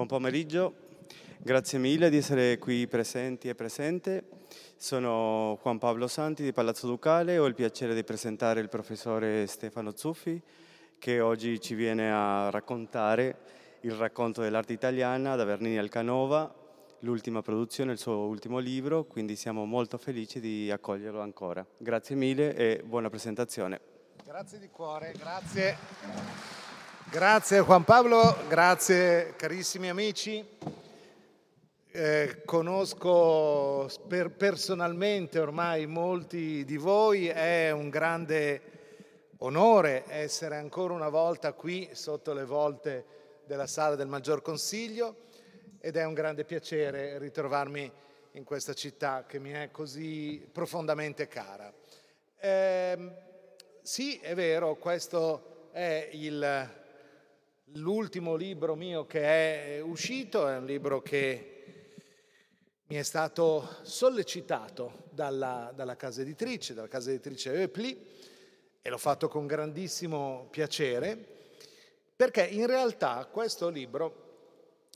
Buon pomeriggio, grazie mille di essere qui presenti e presente. Sono Juan Pablo Santi di Palazzo Ducale, ho il piacere di presentare il professore Stefano Zuffi che oggi ci viene a raccontare il racconto dell'arte italiana da Bernini al Canova, l'ultima produzione, il suo ultimo libro, quindi siamo molto felici di accoglierlo ancora. Grazie mille e buona presentazione. Grazie di cuore, grazie. Grazie Juan Pablo, grazie carissimi amici. Eh, conosco per, personalmente ormai molti di voi, è un grande onore essere ancora una volta qui sotto le volte della sala del Maggior Consiglio ed è un grande piacere ritrovarmi in questa città che mi è così profondamente cara. Eh, sì, è vero, questo è il, l'ultimo libro mio che è uscito, è un libro che mi è stato sollecitato dalla, dalla casa editrice, dalla casa editrice Eupli, e l'ho fatto con grandissimo piacere, perché in realtà questo libro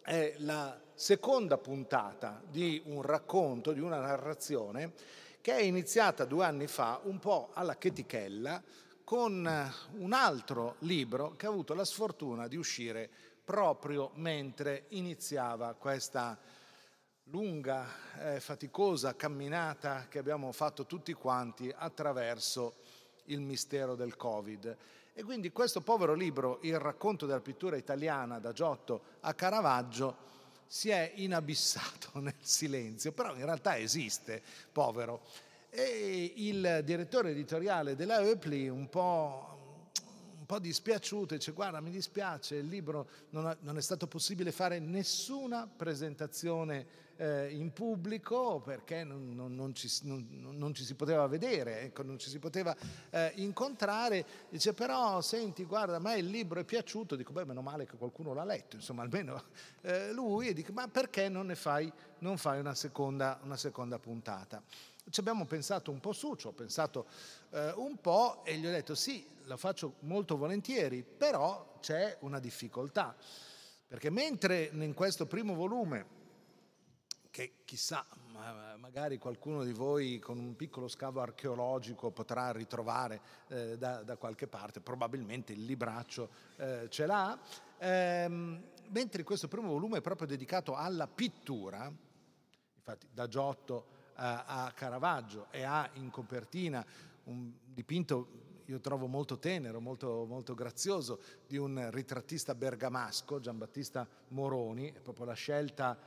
è la seconda puntata di un racconto, di una narrazione che è iniziata due anni fa un po' alla chetichella con un altro libro che ha avuto la sfortuna di uscire proprio mentre iniziava questa lunga e eh, faticosa camminata che abbiamo fatto tutti quanti attraverso il mistero del Covid. E quindi questo povero libro, Il racconto della pittura italiana da Giotto a Caravaggio, si è inabissato nel silenzio, però in realtà esiste, povero. E il direttore editoriale della Eupli, un po', un po dispiaciuto, dice guarda mi dispiace, il libro non, ha, non è stato possibile fare nessuna presentazione eh, in pubblico perché non, non, non, ci, non, ci, si poteva vedere, ecco, non ci si poteva eh, incontrare. Dice però, senti, guarda, a me il libro è piaciuto, dico, beh, meno male che qualcuno l'ha letto, insomma, almeno eh, lui, e dico, ma perché non ne fai, fai una, seconda, una seconda puntata? Ci abbiamo pensato un po' su, ci ho pensato eh, un po' e gli ho detto sì, lo faccio molto volentieri, però c'è una difficoltà, perché mentre in questo primo volume che chissà, magari qualcuno di voi con un piccolo scavo archeologico potrà ritrovare eh, da, da, qualche parte, probabilmente il libraccio eh, ce l'ha, ehm, mentre questo primo volume è proprio dedicato alla pittura, infatti da Giotto a Caravaggio e ha in copertina un dipinto io trovo molto tenero, molto, molto, grazioso, di un ritrattista bergamasco, Giambattista Moroni, è proprio la scelta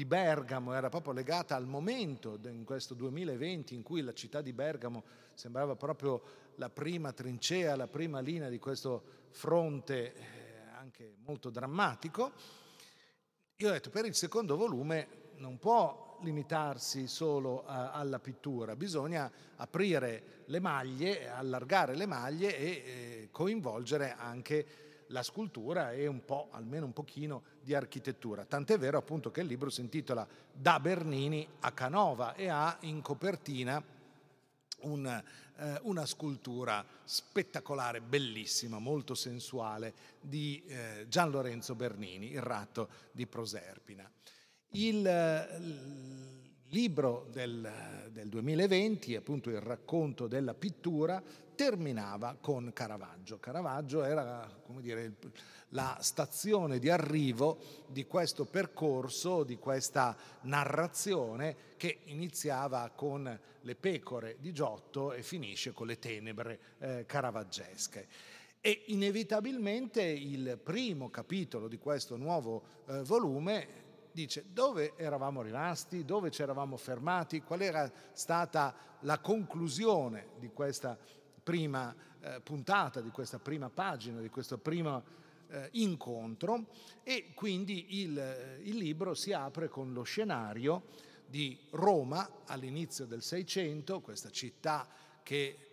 di Bergamo era proprio legata al momento in questo 2020 in cui la città di Bergamo sembrava proprio la prima trincea, la prima linea di questo fronte eh, anche molto drammatico. Io ho detto per il secondo volume non può limitarsi solo a, alla pittura, bisogna aprire le maglie, allargare le maglie e eh, coinvolgere anche la scultura e un po', almeno un pochino, di architettura. Tant'è vero appunto che il libro si intitola Da Bernini a Canova e ha in copertina un, eh, una scultura spettacolare, bellissima, molto sensuale di eh, Gian Lorenzo Bernini, il ratto di Proserpina. Il, il libro del, del 2020, appunto il racconto della pittura, terminava con Caravaggio. Caravaggio era dire, la stazione di arrivo di questo percorso, di questa narrazione che iniziava con le pecore di Giotto e finisce con le tenebre eh, caravaggesche. E inevitabilmente il primo capitolo di questo nuovo eh, volume dice dove eravamo rimasti, dove ci eravamo fermati, qual era stata la conclusione di questa prima eh, puntata, di questa prima pagina, di questo primo eh, incontro? E quindi il, il libro si apre con lo scenario di Roma all'inizio del Seicento, questa città che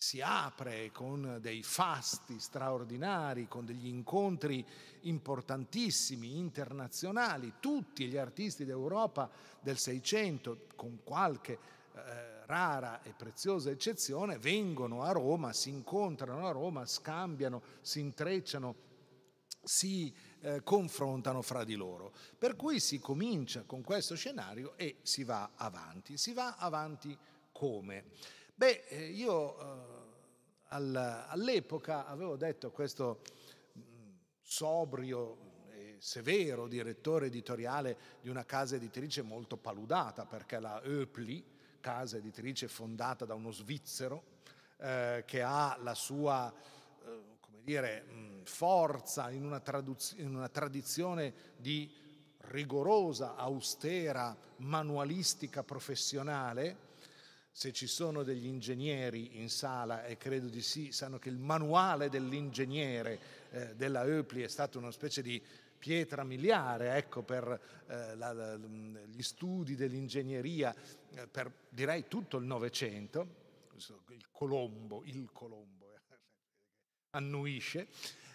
si apre con dei fasti straordinari, con degli incontri importantissimi, internazionali, tutti gli artisti d'Europa del Seicento, con qualche eh, rara e preziosa eccezione, vengono a Roma, si incontrano a Roma, scambiano, si intrecciano, si eh, confrontano fra di loro. Per cui si comincia con questo scenario e si va avanti. Si va avanti come? Beh, eh, io eh, all'epoca avevo detto questo mm, sobrio e severo direttore editoriale di una casa editrice molto paludata, perché la Öpli, casa editrice fondata da uno svizzero, eh, che ha la sua eh, dire, mm, forza in una, traduz- in una tradizione di rigorosa, austera, manualistica professionale, se ci sono degli ingegneri in sala, e credo di sì, sanno che il manuale dell'ingegnere eh, della Eupli è stato una specie di pietra miliare ecco, per eh, la, la, gli studi dell'ingegneria eh, per direi tutto il Novecento, il Colombo, il Colombo eh, annuisce,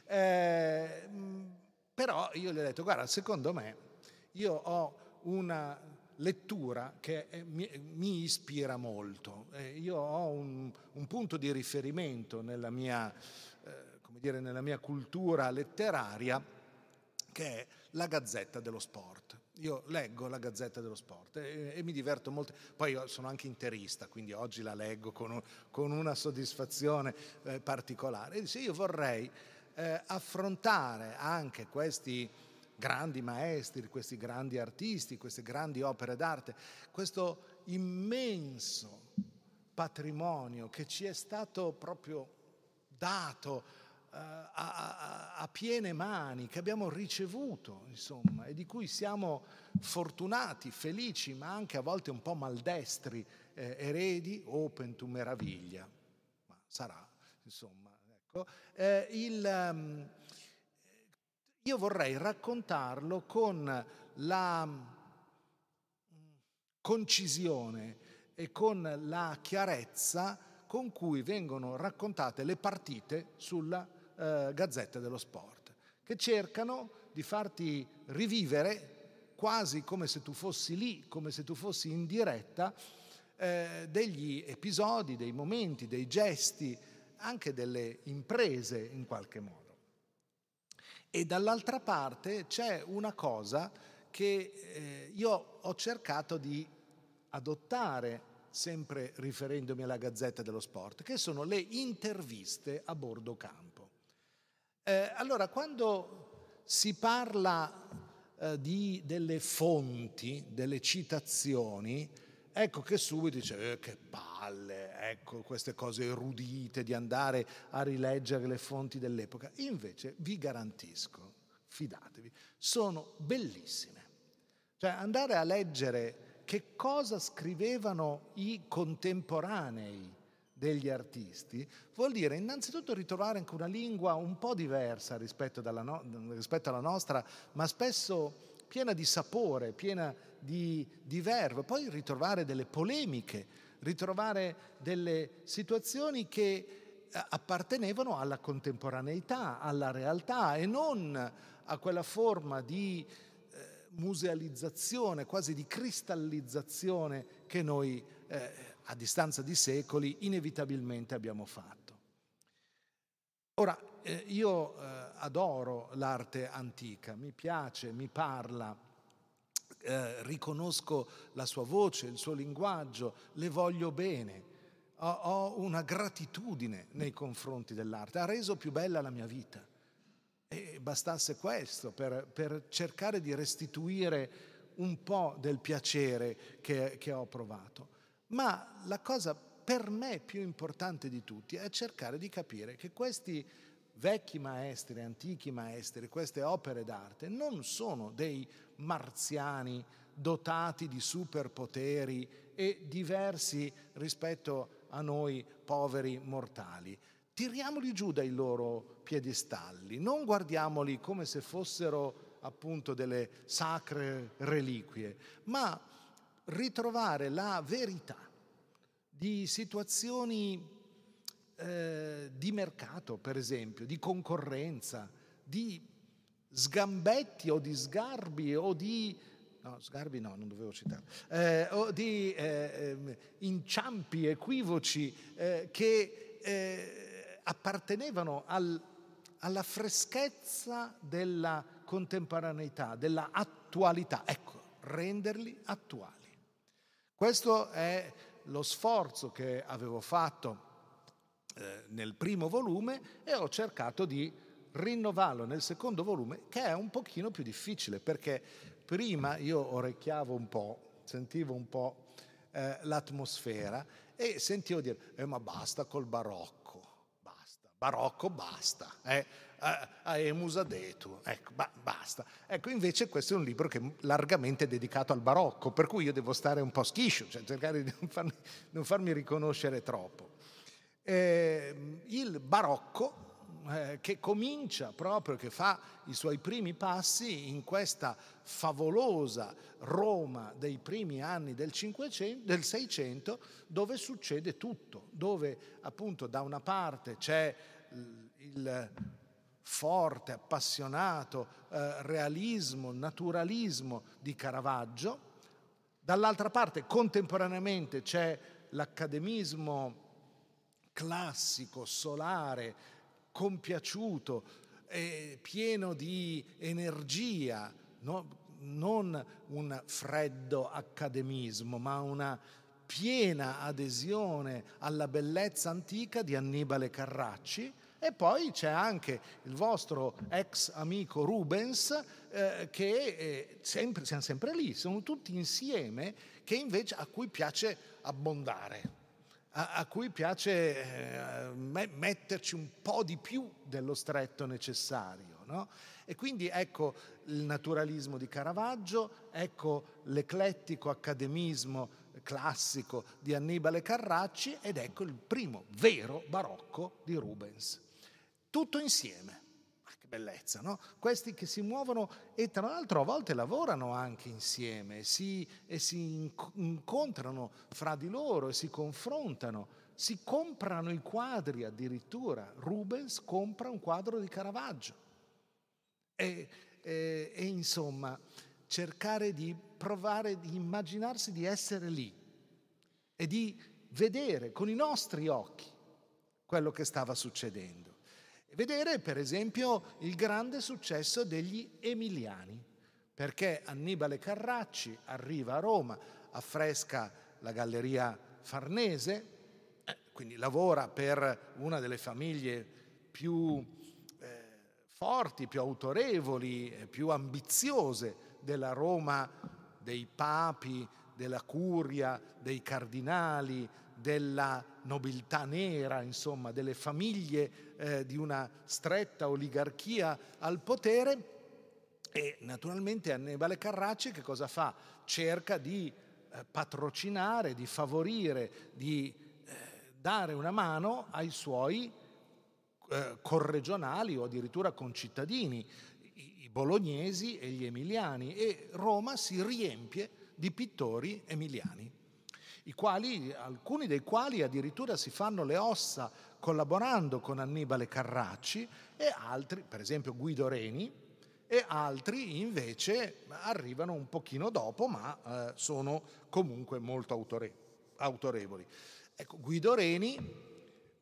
eh, però io gli ho detto guarda secondo me io ho una lettura che è, mi, mi, ispira molto. Eh, io ho un, un, punto di riferimento nella mia, eh, dire, nella mia cultura letteraria che è la Gazzetta dello Sport. Io leggo la Gazzetta dello Sport e, e mi diverto molto. Poi io sono anche interista, quindi oggi la leggo con, un, con una soddisfazione eh, particolare. E dice, io vorrei eh, affrontare anche questi grandi maestri, questi grandi artisti, queste grandi opere d'arte, questo immenso patrimonio che ci è stato proprio dato uh, a, a, a, piene mani, che abbiamo ricevuto, insomma, e di cui siamo fortunati, felici, ma anche a volte un po' maldestri, eh, eredi, open to meraviglia. Ma sarà, insomma, ecco. Eh, il, um, io vorrei raccontarlo con la mm, concisione e con la chiarezza con cui vengono raccontate le partite sulla eh, Gazzetta dello Sport, che cercano di farti rivivere quasi come se tu fossi lì, come se tu fossi in diretta, eh, degli episodi, dei momenti, dei gesti, anche delle imprese in qualche modo. E dall'altra parte c'è una cosa che eh, io ho cercato di adottare, sempre riferendomi alla Gazzetta dello Sport, che sono le interviste a bordo campo. Eh, allora, quando si parla eh, di, delle fonti, delle citazioni, ecco che subito dice eh, che palle, ecco queste cose erudite di andare a rileggere le fonti dell'epoca. Invece vi garantisco, fidatevi, sono bellissime. Cioè andare a leggere che cosa scrivevano i contemporanei degli artisti vuol dire innanzitutto ritrovare anche una lingua un po' diversa rispetto, no- rispetto alla nostra, ma spesso piena di sapore, piena di, di verve, poi ritrovare delle polemiche, ritrovare delle situazioni che eh, appartenevano alla contemporaneità, alla realtà e non a quella forma di eh, musealizzazione, quasi di cristallizzazione che noi eh, a distanza di secoli inevitabilmente abbiamo fatto. Ora, eh, io eh, adoro l'arte antica, mi piace, mi parla, eh, riconosco la sua voce, il suo linguaggio, le voglio bene, ho, ho una gratitudine nei confronti dell'arte, ha reso più bella la mia vita. E bastasse questo per, per cercare di restituire un po' del piacere che, che ho provato. Ma la cosa per me più importante di tutti è cercare di capire che questi vecchi maestri, antichi maestri, queste opere d'arte non sono dei marziani dotati di superpoteri e diversi rispetto a noi poveri mortali. Tiriamoli giù dai loro piedistalli, non guardiamoli come se fossero appunto delle sacre reliquie, ma ritrovare la verità di situazioni eh, di mercato, per esempio, di concorrenza, di sgambetti o di sgarbi o di... No, sgarbi no, non dovevo citare. Eh, o di eh, ehm, inciampi, equivoci eh, che eh, appartenevano al, alla freschezza della contemporaneità, della attualità. Ecco, renderli attuali. Questo è lo sforzo che avevo fatto eh, nel primo volume e ho cercato di rinnovarlo nel secondo volume, che è un pochino più difficile, perché prima io orecchiavo un po', sentivo un po' eh, l'atmosfera e sentivo dire, eh, ma basta col barocco, basta, barocco basta, eh, a Emus Adetu, ecco, ba- basta. Ecco, invece questo è un libro che è largamente dedicato al barocco, per cui io devo stare un po' schiscio, cioè cercare di non farmi, non farmi riconoscere troppo. Eh, il barocco eh, che comincia proprio, che fa i suoi primi passi in questa favolosa Roma dei primi anni del, 500, del 600, dove succede tutto, dove appunto da una parte c'è il forte, appassionato eh, realismo, naturalismo di Caravaggio, dall'altra parte contemporaneamente c'è l'accademismo classico, solare, compiaciuto, eh, pieno di energia, no? non un freddo accademismo, ma una piena adesione alla bellezza antica di Annibale Carracci. E poi c'è anche il vostro ex amico Rubens, eh, che eh, sempre, siamo sempre lì, sono tutti insieme, che invece a cui piace abbondare a, a cui piace eh, metterci un po' di più dello stretto necessario. No? E quindi ecco il naturalismo di Caravaggio, ecco l'eclettico accademismo classico di Annibale Carracci ed ecco il primo vero barocco di Rubens. Tutto insieme bellezza, no? Questi che si muovono e tra l'altro a volte lavorano anche insieme si, e si incontrano fra di loro e si confrontano, si comprano i quadri addirittura. Rubens compra un quadro di Caravaggio. E, e, e insomma, cercare di provare, di immaginarsi di essere lì e di vedere con i nostri occhi quello che stava succedendo. Vedere per esempio il grande successo degli emiliani, perché Annibale Carracci arriva a Roma, affresca la Galleria Farnese, eh, quindi lavora per una delle famiglie più eh, forti, più autorevoli, più ambiziose della Roma dei papi, della curia, dei cardinali, della nobiltà nera, insomma, delle famiglie eh, di una stretta oligarchia al potere. E naturalmente Annibale Carracci che cosa fa? Cerca di eh, patrocinare, di favorire, di eh, dare una mano ai suoi eh, corregionali o addirittura concittadini, i, i bolognesi e gli emiliani, e Roma si riempie di pittori emiliani quali, alcuni dei quali addirittura si fanno le ossa collaborando con Annibale Carracci e altri, per esempio Guido Reni, e altri invece arrivano un pochino dopo, ma eh, sono comunque molto autore- autorevoli. Ecco, Guido Reni,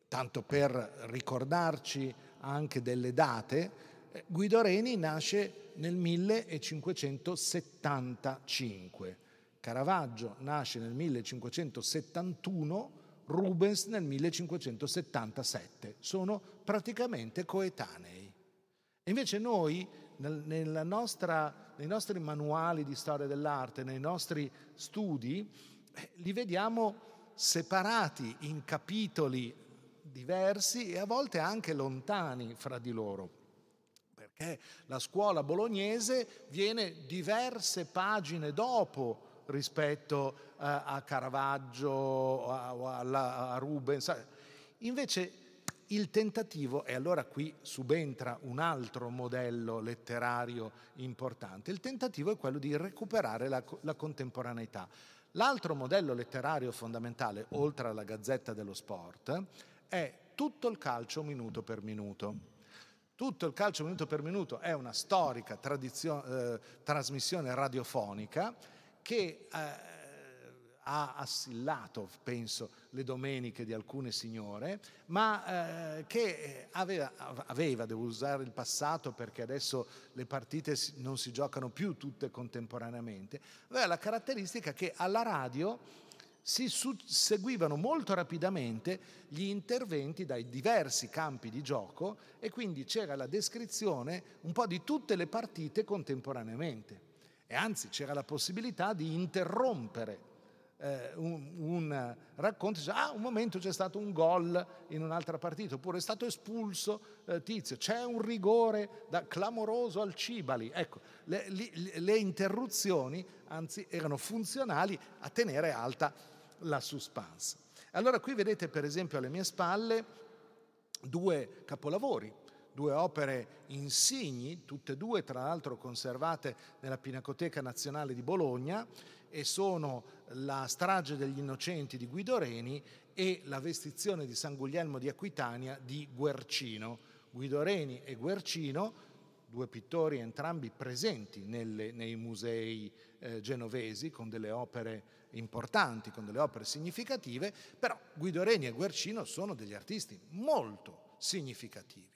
tanto per ricordarci anche delle date, eh, Guido Reni nasce nel 1575 Caravaggio nasce nel 1571, Rubens nel 1577, sono praticamente coetanei. Invece noi, nel, nostra, nei nostri manuali di storia dell'arte, nei nostri studi, eh, li vediamo separati in capitoli diversi e a volte anche lontani fra di loro. Perché la scuola bolognese viene diverse pagine dopo rispetto a, eh, a Caravaggio o a, a, Rubens. Invece il tentativo, e allora qui subentra un altro modello letterario importante, il tentativo è quello di recuperare la, la contemporaneità. L'altro modello letterario fondamentale, oltre alla Gazzetta dello Sport, è tutto il calcio minuto per minuto. Tutto il calcio minuto per minuto è una storica eh, trasmissione radiofonica che eh, ha assillato, penso, le domeniche di alcune signore, ma eh, che aveva, aveva, devo usare il passato perché adesso le partite non si giocano più tutte contemporaneamente, aveva la caratteristica che alla radio si seguivano molto rapidamente gli interventi dai diversi campi di gioco e quindi c'era la descrizione un po' di tutte le partite contemporaneamente e anzi c'era la possibilità di interrompere eh, un, un, racconto, dice, ah un momento c'è stato un gol in un'altra partita, oppure è stato espulso eh, Tizio, c'è un rigore da clamoroso al Cibali. Ecco, le, le, le interruzioni anzi erano funzionali a tenere alta la suspense. Allora qui vedete per esempio alle mie spalle due capolavori due opere insigni, tutte e due tra l'altro conservate nella Pinacoteca Nazionale di Bologna, e sono La strage degli innocenti di Guido Reni e La vestizione di San Guglielmo di Aquitania di Guercino. Guido Reni e Guercino, due pittori entrambi presenti nelle, nei musei eh, genovesi con delle opere importanti, con delle opere significative, però Guido Reni e Guercino sono degli artisti molto significativi.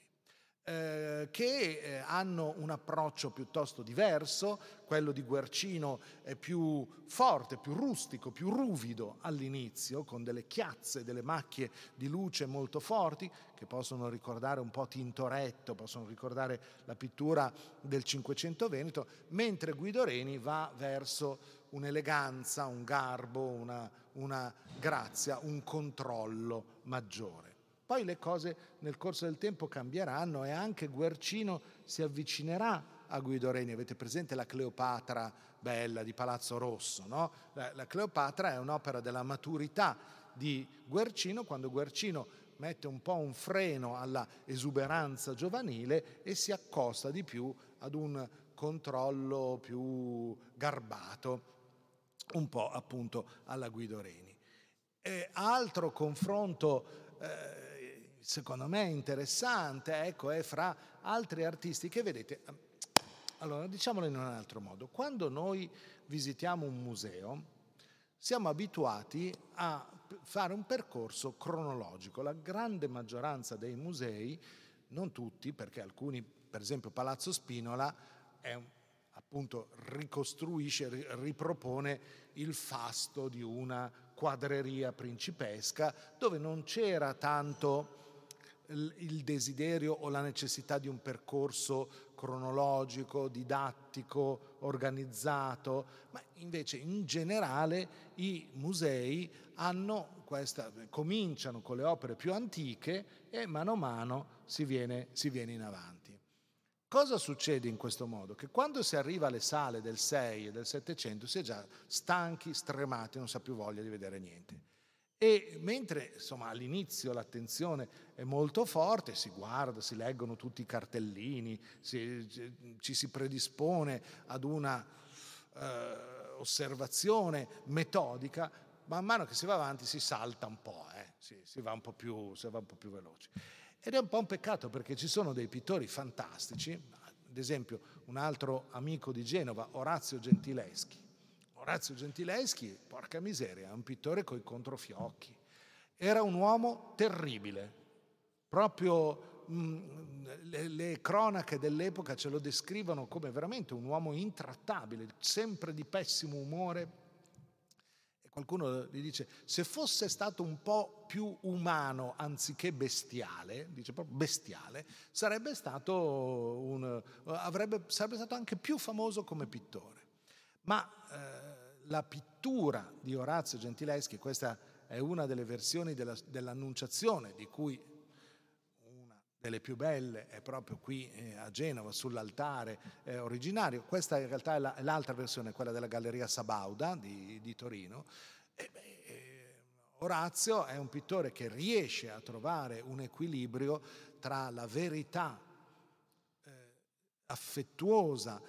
Eh, che eh, hanno un approccio piuttosto diverso, quello di Guercino è più forte, più rustico, più ruvido all'inizio, con delle chiazze, delle macchie di luce molto forti, che possono ricordare un po' Tintoretto, possono ricordare la pittura del Cinquecento Veneto, mentre Guido Reni va verso un'eleganza, un garbo, una, una grazia, un controllo maggiore. Poi le cose nel corso del tempo cambieranno e anche Guercino si avvicinerà a Guido Reni. Avete presente la Cleopatra bella di Palazzo Rosso? No? La, Cleopatra è un'opera della maturità di Guercino, quando Guercino mette un po' un freno alla esuberanza giovanile e si accosta di più ad un controllo più garbato, un po' appunto alla Guido Reni. E altro confronto eh, secondo me interessante, ecco, è fra altri artisti che vedete. Allora, diciamolo in un altro modo, quando noi visitiamo un museo siamo abituati a fare un percorso cronologico. La grande maggioranza dei musei, non tutti, perché alcuni, per esempio Palazzo Spinola, è appunto ricostruisce, ripropone il fasto di una quadreria principesca dove non c'era tanto il desiderio o la necessità di un percorso cronologico, didattico, organizzato, ma invece in generale i musei questa, cominciano con le opere più antiche e mano a mano si viene, si viene in avanti. Cosa succede in questo modo? Che quando si arriva alle sale del 6 e del 700 si è già stanchi, stremati, non si ha più voglia di vedere niente. E mentre insomma, all'inizio l'attenzione è molto forte, si guarda, si leggono tutti i cartellini, si, ci si predispone ad una eh, osservazione metodica, man mano che si va avanti si salta un po', eh? si, si, va un po più, si va un po' più veloci. Ed è un po' un peccato perché ci sono dei pittori fantastici, ad esempio un altro amico di Genova, Orazio Gentileschi, Orazio Gentileschi, porca miseria, è un pittore coi controfiocchi. Era un uomo terribile, proprio mh, mm, le, le, cronache dell'epoca ce lo descrivono come veramente un uomo intrattabile, sempre di pessimo umore. E qualcuno gli dice, se fosse stato un po' più umano anziché bestiale, dice proprio bestiale, sarebbe stato, un, avrebbe, sarebbe stato anche più famoso come pittore. Ma eh, la pittura di Orazio Gentileschi, questa è una delle versioni della, dell'Annunciazione, di cui una delle più belle è proprio qui eh, a Genova, sull'altare eh, originario. Questa in realtà è, la, è, l'altra versione, quella della Galleria Sabauda di, di Torino. E, beh, Orazio è un pittore che riesce a trovare un equilibrio tra la verità eh, affettuosa,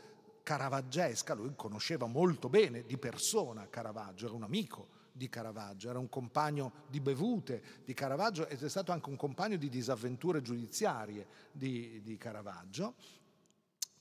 caravaggesca, lui conosceva molto bene di persona Caravaggio, era un amico di Caravaggio, era un compagno di bevute di Caravaggio ed è stato anche un compagno di disavventure giudiziarie di, di Caravaggio,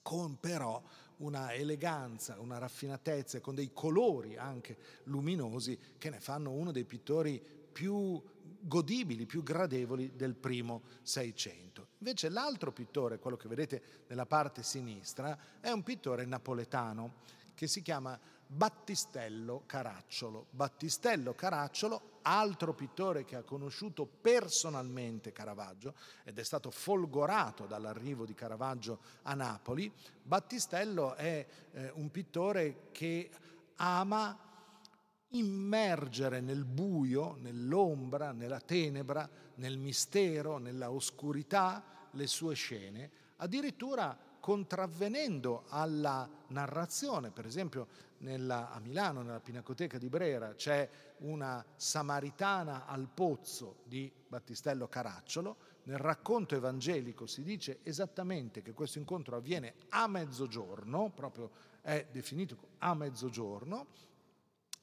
con però una eleganza, una raffinatezza, con dei colori anche luminosi che ne fanno uno dei pittori più godibili, più gradevoli del primo Seicento. Invece l'altro pittore, quello che vedete nella parte sinistra, è un pittore napoletano che si chiama Battistello Caracciolo. Battistello Caracciolo, altro pittore che ha conosciuto personalmente Caravaggio ed è stato folgorato dall'arrivo di Caravaggio a Napoli, Battistello è eh, un pittore che ama immergere nel buio, nell'ombra, nella tenebra, nel mistero, nella oscurità le sue scene, addirittura contravvenendo alla narrazione. Per esempio nella, a Milano, nella Pinacoteca di Brera, c'è una Samaritana al pozzo di Battistello Caracciolo. Nel racconto evangelico si dice esattamente che questo incontro avviene a mezzogiorno, proprio è definito a mezzogiorno,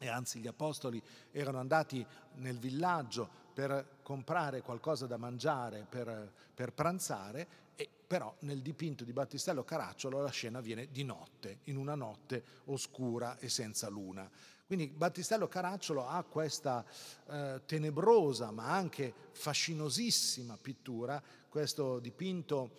e anzi gli apostoli erano andati nel villaggio per comprare qualcosa da mangiare, per, per pranzare, e però nel dipinto di Battistello Caracciolo la scena viene di notte, in una notte oscura e senza luna. Quindi Battistello Caracciolo ha questa eh, tenebrosa ma anche fascinosissima pittura, questo dipinto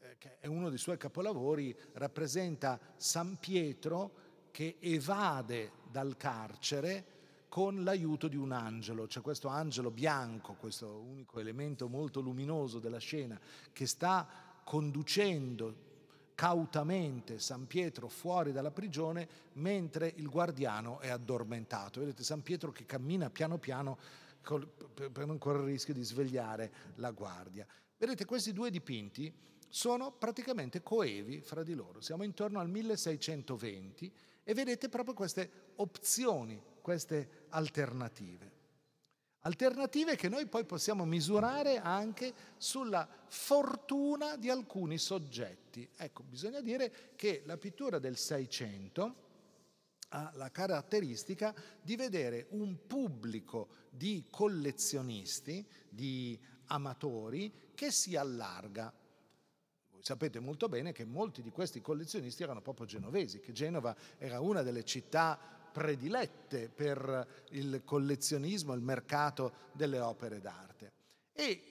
eh, che è uno dei suoi capolavori, rappresenta San Pietro che evade dal carcere con l'aiuto di un angelo, c'è questo angelo bianco, questo unico elemento molto luminoso della scena, che sta conducendo cautamente San Pietro fuori dalla prigione mentre il guardiano è addormentato. Vedete San Pietro che cammina piano piano per non correre il rischio di svegliare la guardia. Vedete questi due dipinti sono praticamente coevi fra di loro. Siamo intorno al 1620 e vedete proprio queste opzioni, queste alternative. Alternative che noi poi possiamo misurare anche sulla fortuna di alcuni soggetti. Ecco, bisogna dire che la pittura del Seicento ha la caratteristica di vedere un pubblico di collezionisti, di amatori, che si allarga sapete molto bene che molti di questi collezionisti erano proprio genovesi, che Genova era una delle città predilette per il collezionismo, il mercato delle opere d'arte. E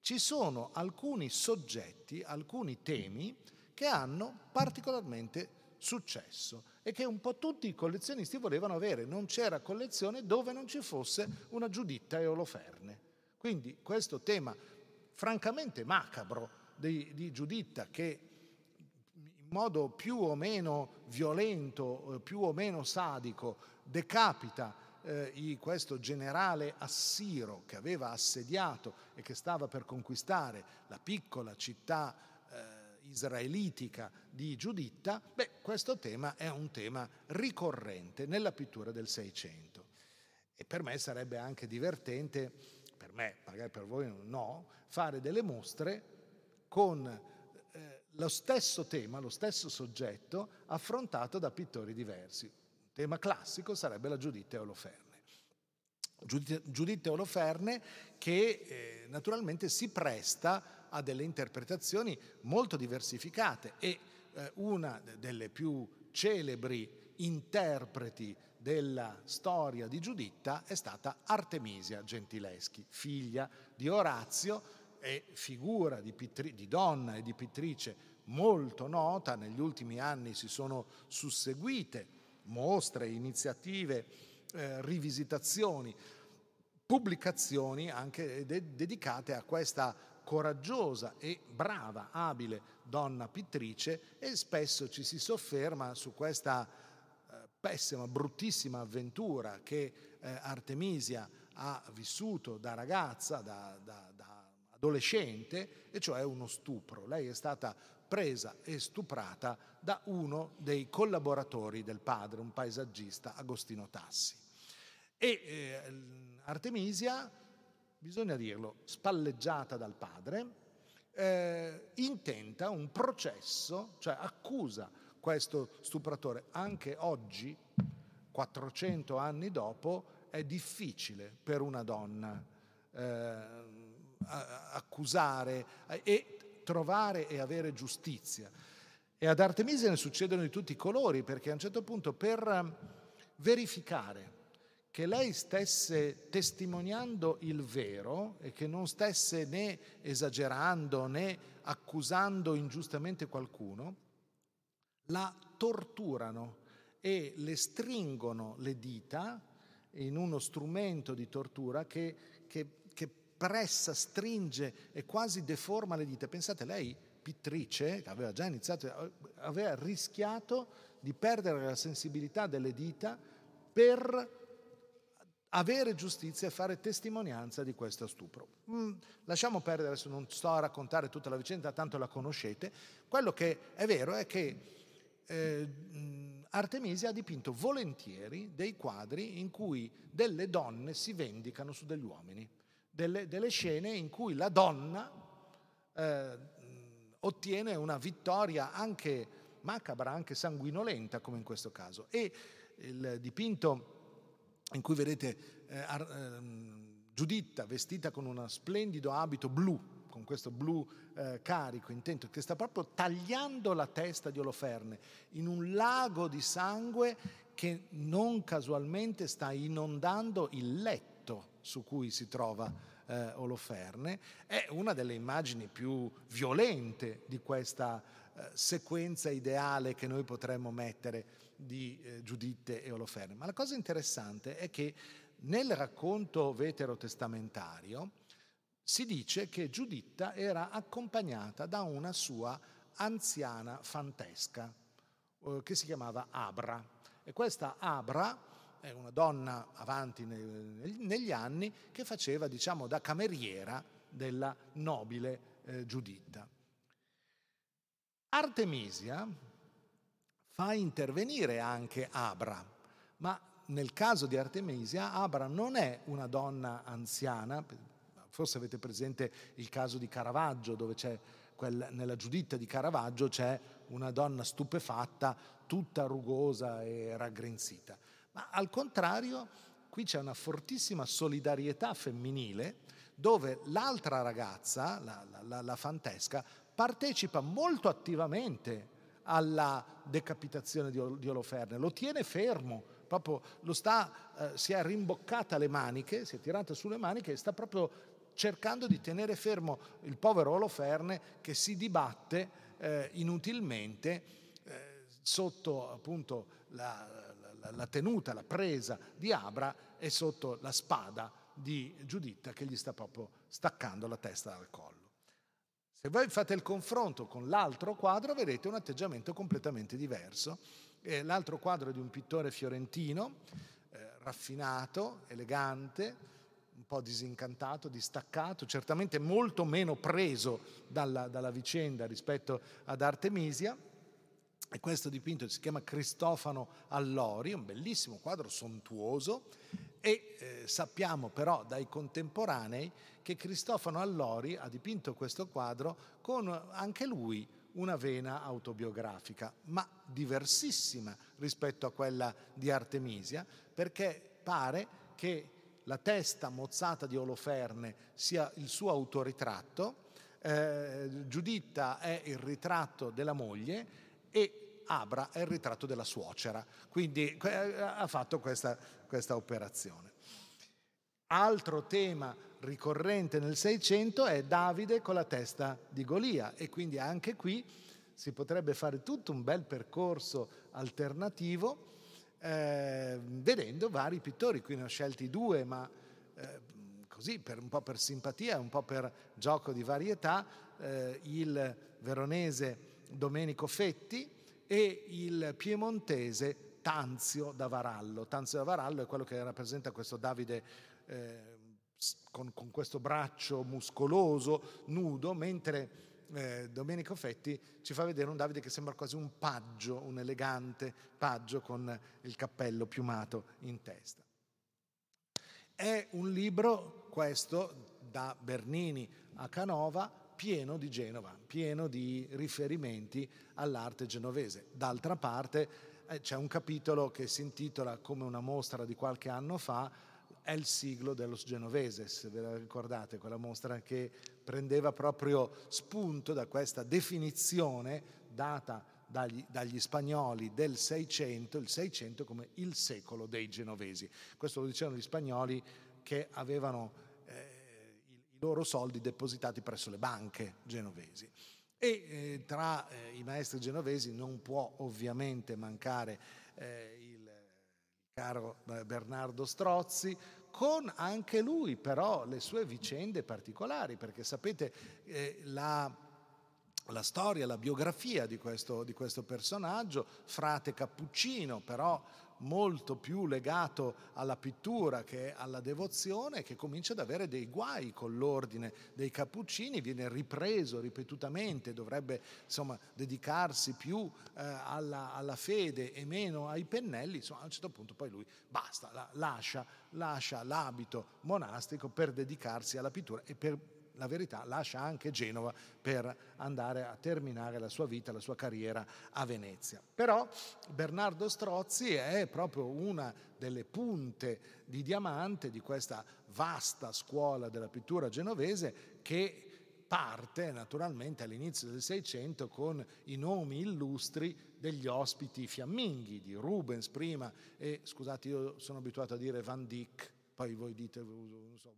ci sono alcuni soggetti, alcuni temi che hanno particolarmente successo e che un po' tutti i collezionisti volevano avere. Non c'era collezione dove non ci fosse una Giuditta e Oloferne. Quindi questo tema francamente macabro di, di Giuditta che in modo più o meno violento, eh, più o meno sadico, decapita eh, questo generale assiro che aveva assediato e che stava per conquistare la piccola città eh, israelitica di Giuditta, beh, questo tema è un tema ricorrente nella pittura del Seicento. E per me sarebbe anche divertente, per me, magari per voi no, fare delle mostre con eh, lo stesso tema, lo stesso soggetto affrontato da pittori diversi. Un tema classico sarebbe la Giuditta e Oloferne. Giuditta e Oloferne che eh, naturalmente si presta a delle interpretazioni molto diversificate e eh, una delle più celebri interpreti della storia di Giuditta è stata Artemisia Gentileschi, figlia di Orazio, è figura di, pitri, di donna e di pittrice molto nota, negli ultimi anni si sono susseguite mostre, iniziative, eh, rivisitazioni, pubblicazioni anche de- dedicate a questa coraggiosa e brava, abile donna pittrice e spesso ci si sofferma su questa eh, pessima, bruttissima avventura che eh, Artemisia ha vissuto da ragazza, da, da, adolescente, e cioè uno stupro. Lei è stata presa e stuprata da uno dei collaboratori del padre, un paesaggista, Agostino Tassi. E eh, Artemisia, bisogna dirlo, spalleggiata dal padre, eh, intenta un processo, cioè accusa questo stupratore. Anche oggi, 400 anni dopo, è difficile per una donna eh, accusare e trovare e avere giustizia. E ad Artemisia ne succedono di tutti i colori, perché a un certo punto per verificare che lei stesse testimoniando il vero e che non stesse né esagerando né accusando ingiustamente qualcuno, la torturano e le stringono le dita in uno strumento di tortura che, che pressa, stringe e quasi deforma le dita. Pensate, lei, pittrice, aveva già iniziato, aveva rischiato di perdere la sensibilità delle dita per avere giustizia e fare testimonianza di questo stupro. Mm, lasciamo perdere, adesso non sto a raccontare tutta la vicenda, tanto la conoscete. Quello che è vero è che eh, Artemisia ha dipinto volentieri dei quadri in cui delle donne si vendicano su degli uomini, delle, delle scene in cui la donna eh, ottiene una vittoria anche macabra, anche sanguinolenta come in questo caso. E il dipinto in cui vedete eh, eh, Giuditta vestita con uno splendido abito blu, con questo blu eh, carico, intento, che sta proprio tagliando la testa di Oloferne in un lago di sangue che non casualmente sta inondando il letto su cui si trova eh, Oloferne, è una delle immagini più violente di questa eh, sequenza ideale che noi potremmo mettere di eh, Giuditte e Oloferne. Ma la cosa interessante è che nel racconto veterotestamentario si dice che Giuditta era accompagnata da una sua anziana fantesca eh, che si chiamava Abra. E questa Abra è una donna avanti negli anni che faceva, diciamo, da cameriera della nobile eh, Giuditta. Artemisia fa intervenire anche Abra, ma nel caso di Artemisia Abra non è una donna anziana, Forse avete presente il caso di Caravaggio, dove c'è quel, nella Giuditta di Caravaggio c'è una donna stupefatta, tutta rugosa e raggrinzita. Ma al contrario, qui c'è una fortissima solidarietà femminile dove l'altra ragazza, la, la, la fantesca, partecipa molto attivamente alla decapitazione di, di Oloferne, lo tiene fermo, proprio lo sta, eh, si è rimboccata le maniche, si è tirata sulle maniche e sta proprio cercando di tenere fermo il povero Oloferne che si dibatte eh, inutilmente eh, sotto appunto la, la, tenuta, la presa di Abra e sotto la spada di Giuditta che gli sta proprio staccando la testa dal collo. Se voi fate il confronto con l'altro quadro vedete un atteggiamento completamente diverso. L'altro quadro è di un pittore fiorentino, eh, raffinato, elegante, un po' disincantato, distaccato, certamente molto meno preso dalla, dalla vicenda rispetto ad Artemisia. E questo dipinto si chiama Cristofano Allori, un bellissimo quadro sontuoso. E eh, sappiamo però dai contemporanei che Cristofano Allori ha dipinto questo quadro con anche lui una vena autobiografica, ma diversissima rispetto a quella di Artemisia, perché pare che la testa mozzata di Oloferne sia il suo autoritratto, eh, Giuditta è il ritratto della moglie e Abra è il ritratto della suocera. Quindi eh, ha fatto questa, questa operazione. Altro tema ricorrente nel Seicento è Davide con la testa di Golia e quindi anche qui si potrebbe fare tutto un bel percorso alternativo eh, vedendo vari pittori. Qui ne ho scelti due, ma eh, così per, un po' per simpatia, un po' per gioco di varietà, eh, il veronese Domenico Fetti e il piemontese Tanzio da Varallo. Tanzio da Varallo è quello che rappresenta questo Davide eh, con, con questo braccio muscoloso, nudo, mentre eh, Domenico Fetti ci fa vedere un Davide che sembra quasi un paggio, un elegante paggio con il cappello piumato in testa. È un libro, questo, da Bernini a Canova, pieno di Genova, pieno di riferimenti all'arte genovese. D'altra parte eh, c'è un capitolo che si intitola, come una mostra di qualche anno fa, è il siglo dello Genoveses, ve la ricordate, quella mostra che prendeva proprio spunto da questa definizione data dagli, dagli, spagnoli del 600, il 600 come il secolo dei genovesi. Questo lo dicevano gli spagnoli che avevano loro soldi depositati presso le banche genovesi. E eh, tra eh, i maestri genovesi non può ovviamente mancare eh, il caro Bernardo Strozzi, con anche lui però le sue vicende particolari, perché sapete eh, la, la, storia, la biografia di questo, di questo personaggio, frate cappuccino, però molto più legato alla pittura che alla devozione, che comincia ad avere dei guai con l'ordine dei Cappuccini, viene ripreso ripetutamente, dovrebbe insomma, dedicarsi più eh, alla, alla, fede e meno ai pennelli, insomma, a un certo punto poi lui basta, la, lascia, lascia l'abito monastico per dedicarsi alla pittura e per la verità lascia anche Genova per andare a terminare la sua vita, la sua carriera a Venezia. Però Bernardo Strozzi è proprio una delle punte di diamante di questa vasta scuola della pittura genovese che parte naturalmente all'inizio del Seicento con i nomi illustri degli ospiti fiamminghi, di Rubens prima e scusate io sono abituato a dire Van Dyck, poi voi dite, non so,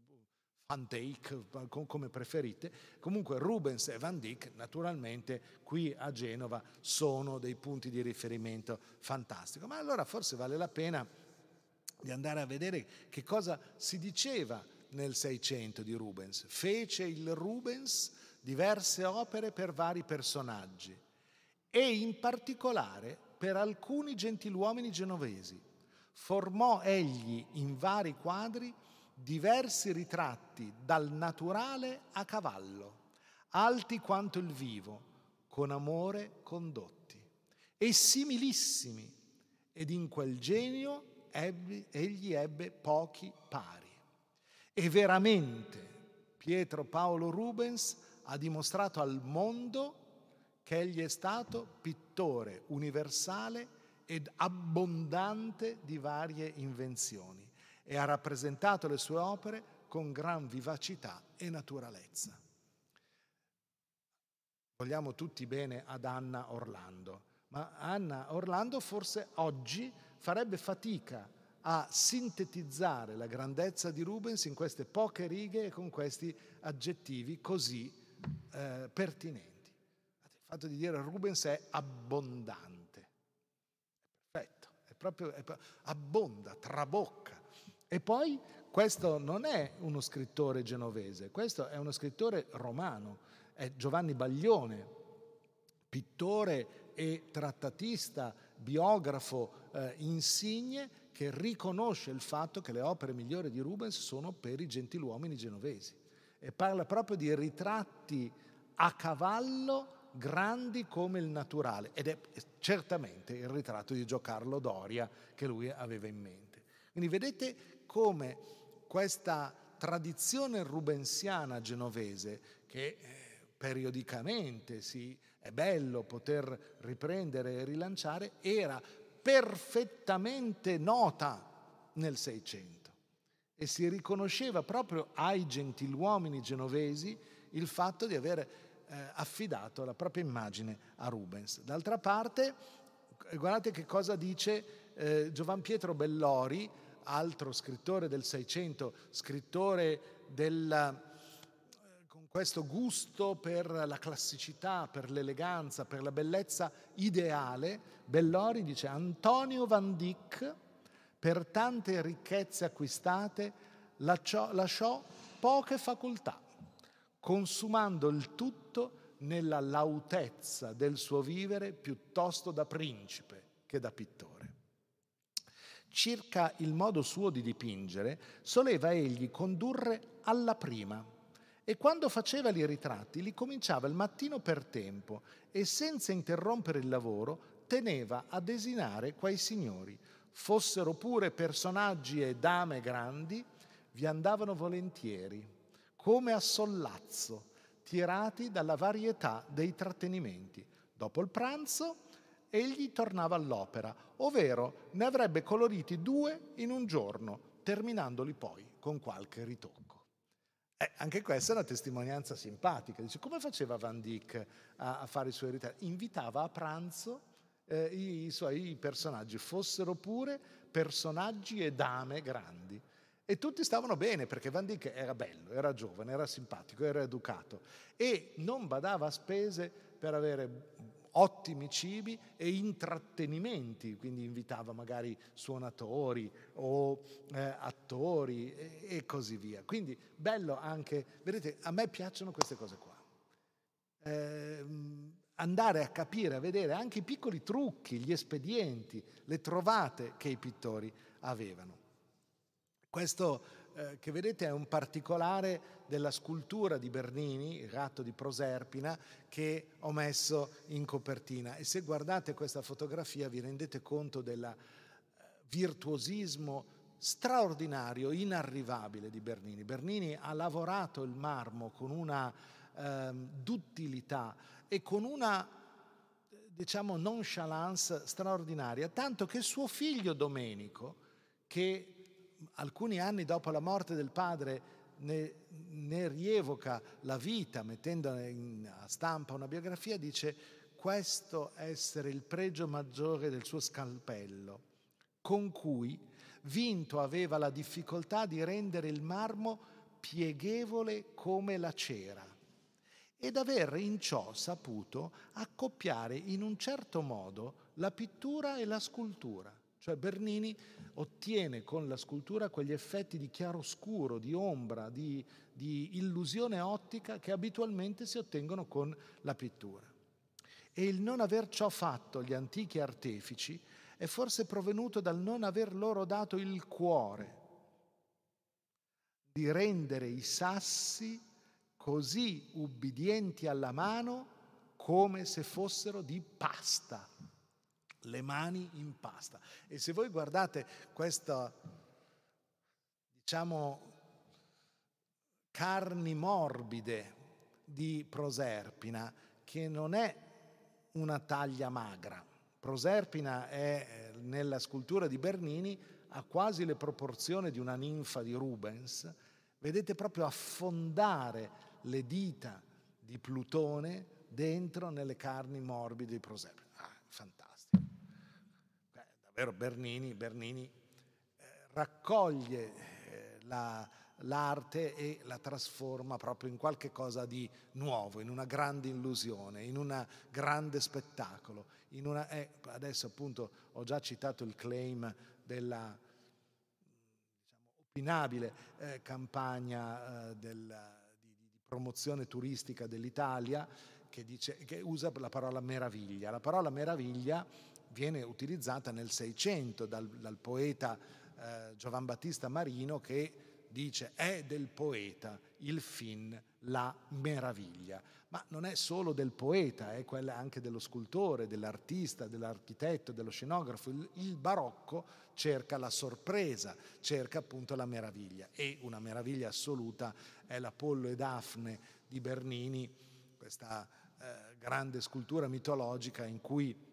Van Dyck, come preferite. Comunque Rubens e Van Dyck naturalmente qui a Genova sono dei punti di riferimento fantastico. Ma allora forse vale la pena di andare a vedere che cosa si diceva nel Seicento di Rubens. Fece il Rubens diverse opere per vari personaggi e in particolare per alcuni gentiluomini genovesi. Formò egli in vari quadri diversi ritratti dal naturale a cavallo, alti quanto il vivo, con amore condotti, e similissimi, ed in quel genio ebbe, egli ebbe pochi pari. E veramente Pietro Paolo Rubens ha dimostrato al mondo che egli è stato pittore universale ed abbondante di varie invenzioni e ha rappresentato le sue opere con gran vivacità e naturalezza. Vogliamo tutti bene ad Anna Orlando, ma Anna Orlando forse oggi farebbe fatica a sintetizzare la grandezza di Rubens in queste poche righe e con questi aggettivi così eh, pertinenti. Il fatto di dire Rubens è abbondante, è perfetto, è proprio, è, abbonda, trabocca e poi questo non è uno scrittore genovese, questo è uno scrittore romano, è Giovanni Baglione, pittore e trattatista, biografo eh, insigne che riconosce il fatto che le opere migliori di Rubens sono per i gentiluomini genovesi e parla proprio di ritratti a cavallo grandi come il naturale ed è certamente il ritratto di Giocarlo Doria che lui aveva in mente. Quindi vedete come questa tradizione rubensiana genovese, che eh, periodicamente si, è bello poter riprendere e rilanciare, era perfettamente nota nel Seicento e si riconosceva proprio ai gentiluomini genovesi il fatto di aver eh, affidato la propria immagine a Rubens. D'altra parte, guardate che cosa dice eh, Giovan Pietro Bellori altro scrittore del Seicento, scrittore del, con questo gusto per la classicità, per l'eleganza, per la bellezza ideale, Bellori dice Antonio Van Dyck, per tante ricchezze acquistate, lasciò, lasciò poche facoltà, consumando il tutto nella lautezza del suo vivere piuttosto da principe che da pittore. Circa il modo suo di dipingere, soleva egli condurre alla prima e quando faceva i ritratti li cominciava il mattino per tempo e senza interrompere il lavoro teneva a desinare quei signori, fossero pure personaggi e dame grandi, vi andavano volentieri, come a sollazzo, tirati dalla varietà dei trattenimenti. Dopo il pranzo egli tornava all'opera, ovvero ne avrebbe coloriti due in un giorno, terminandoli poi con qualche ritocco. Eh, anche questa è una testimonianza simpatica. Dice, come faceva Van Dyck a, a fare i suoi ritratti? Invitava a pranzo eh, i, i suoi personaggi, fossero pure personaggi e dame grandi. E tutti stavano bene perché Van Dyck era bello, era giovane, era simpatico, era educato e non badava a spese per avere ottimi cibi e intrattenimenti, quindi invitava magari suonatori o eh, attori e, e, così via. Quindi bello anche, vedete, a me piacciono queste cose qua. Eh, andare a capire, a vedere anche i piccoli trucchi, gli espedienti, le trovate che i pittori avevano. Questo eh, che vedete è un particolare della scultura di Bernini, il gatto di Proserpina, che ho messo in copertina. E se guardate questa fotografia vi rendete conto del eh, virtuosismo straordinario, inarrivabile di Bernini. Bernini ha lavorato il marmo con una eh, duttilità e con una diciamo nonchalance straordinaria, tanto che suo figlio Domenico, che alcuni anni dopo la morte del padre ne, ne rievoca la vita mettendo a stampa una biografia, dice questo essere il pregio maggiore del suo scalpello, con cui vinto aveva la difficoltà di rendere il marmo pieghevole come la cera ed aver in ciò saputo accoppiare in un certo modo la pittura e la scultura. Cioè Bernini ottiene con la scultura quegli effetti di chiaroscuro, di ombra, di, di illusione ottica che abitualmente si ottengono con la pittura. E il non aver ciò fatto gli antichi artefici è forse provenuto dal non aver loro dato il cuore di rendere i sassi così ubbidienti alla mano come se fossero di pasta le mani in pasta. E se voi guardate questa, diciamo, carni morbide di Proserpina, che non è una taglia magra. Proserpina è nella scultura di Bernini ha quasi le proporzioni di una ninfa di Rubens. Vedete proprio affondare le dita di Plutone dentro nelle carni morbide di Proserpina. Ah, fantastico davvero Bernini, Bernini eh, raccoglie eh, la, l'arte e la trasforma proprio in qualche cosa di nuovo, in una grande illusione, in un grande spettacolo. Una, eh, adesso appunto ho già citato il claim della diciamo, opinabile eh, campagna eh, del, di, di, promozione turistica dell'Italia che, dice, che usa la parola meraviglia. La parola meraviglia viene utilizzata nel Seicento dal, dal poeta eh, Giovan Battista Marino che dice è del poeta il fin, la meraviglia. Ma non è solo del poeta, è quella anche dello scultore, dell'artista, dell'architetto, dello scenografo. Il, il, barocco cerca la sorpresa, cerca appunto la meraviglia. E una meraviglia assoluta è l'Apollo e Daphne di Bernini, questa eh, grande scultura mitologica in cui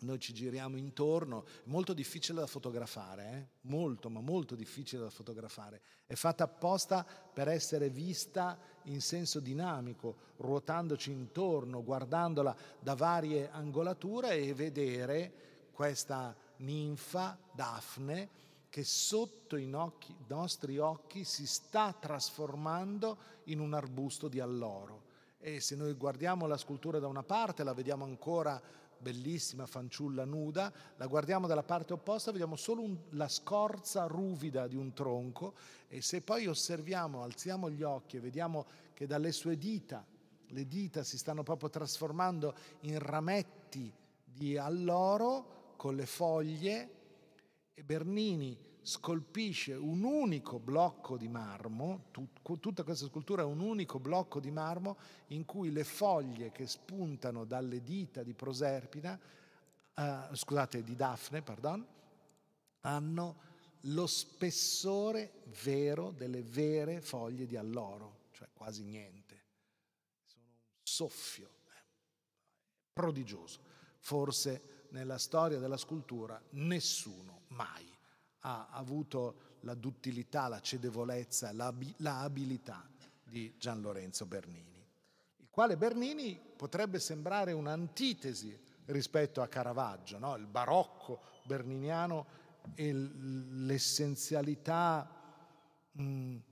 noi ci giriamo intorno, molto difficile da fotografare, eh? molto, ma molto difficile da fotografare. È fatta apposta per essere vista in senso dinamico, ruotandoci intorno, guardandola da varie angolature e vedere questa ninfa, Daphne, che sotto i nostri occhi si sta trasformando in un arbusto di alloro. E se noi guardiamo la scultura da una parte, la vediamo ancora bellissima fanciulla nuda, la guardiamo dalla parte opposta, vediamo solo un, la scorza ruvida di un tronco e se poi osserviamo, alziamo gli occhi e vediamo che dalle sue dita, le dita si stanno proprio trasformando in rametti di alloro con le foglie e Bernini scolpisce un unico blocco di marmo, tut, tutta questa scultura è un unico blocco di marmo in cui le foglie che spuntano dalle dita di Proserpina, eh, scusate, di Daphne, pardon, hanno lo spessore vero delle vere foglie di alloro, cioè quasi niente. Sono un soffio eh, prodigioso. Forse nella storia della scultura nessuno mai ha avuto la duttilità, la cedevolezza, la, abilità di Gian Lorenzo Bernini, il quale Bernini potrebbe sembrare un'antitesi rispetto a Caravaggio, no? il barocco berniniano e l'essenzialità eh,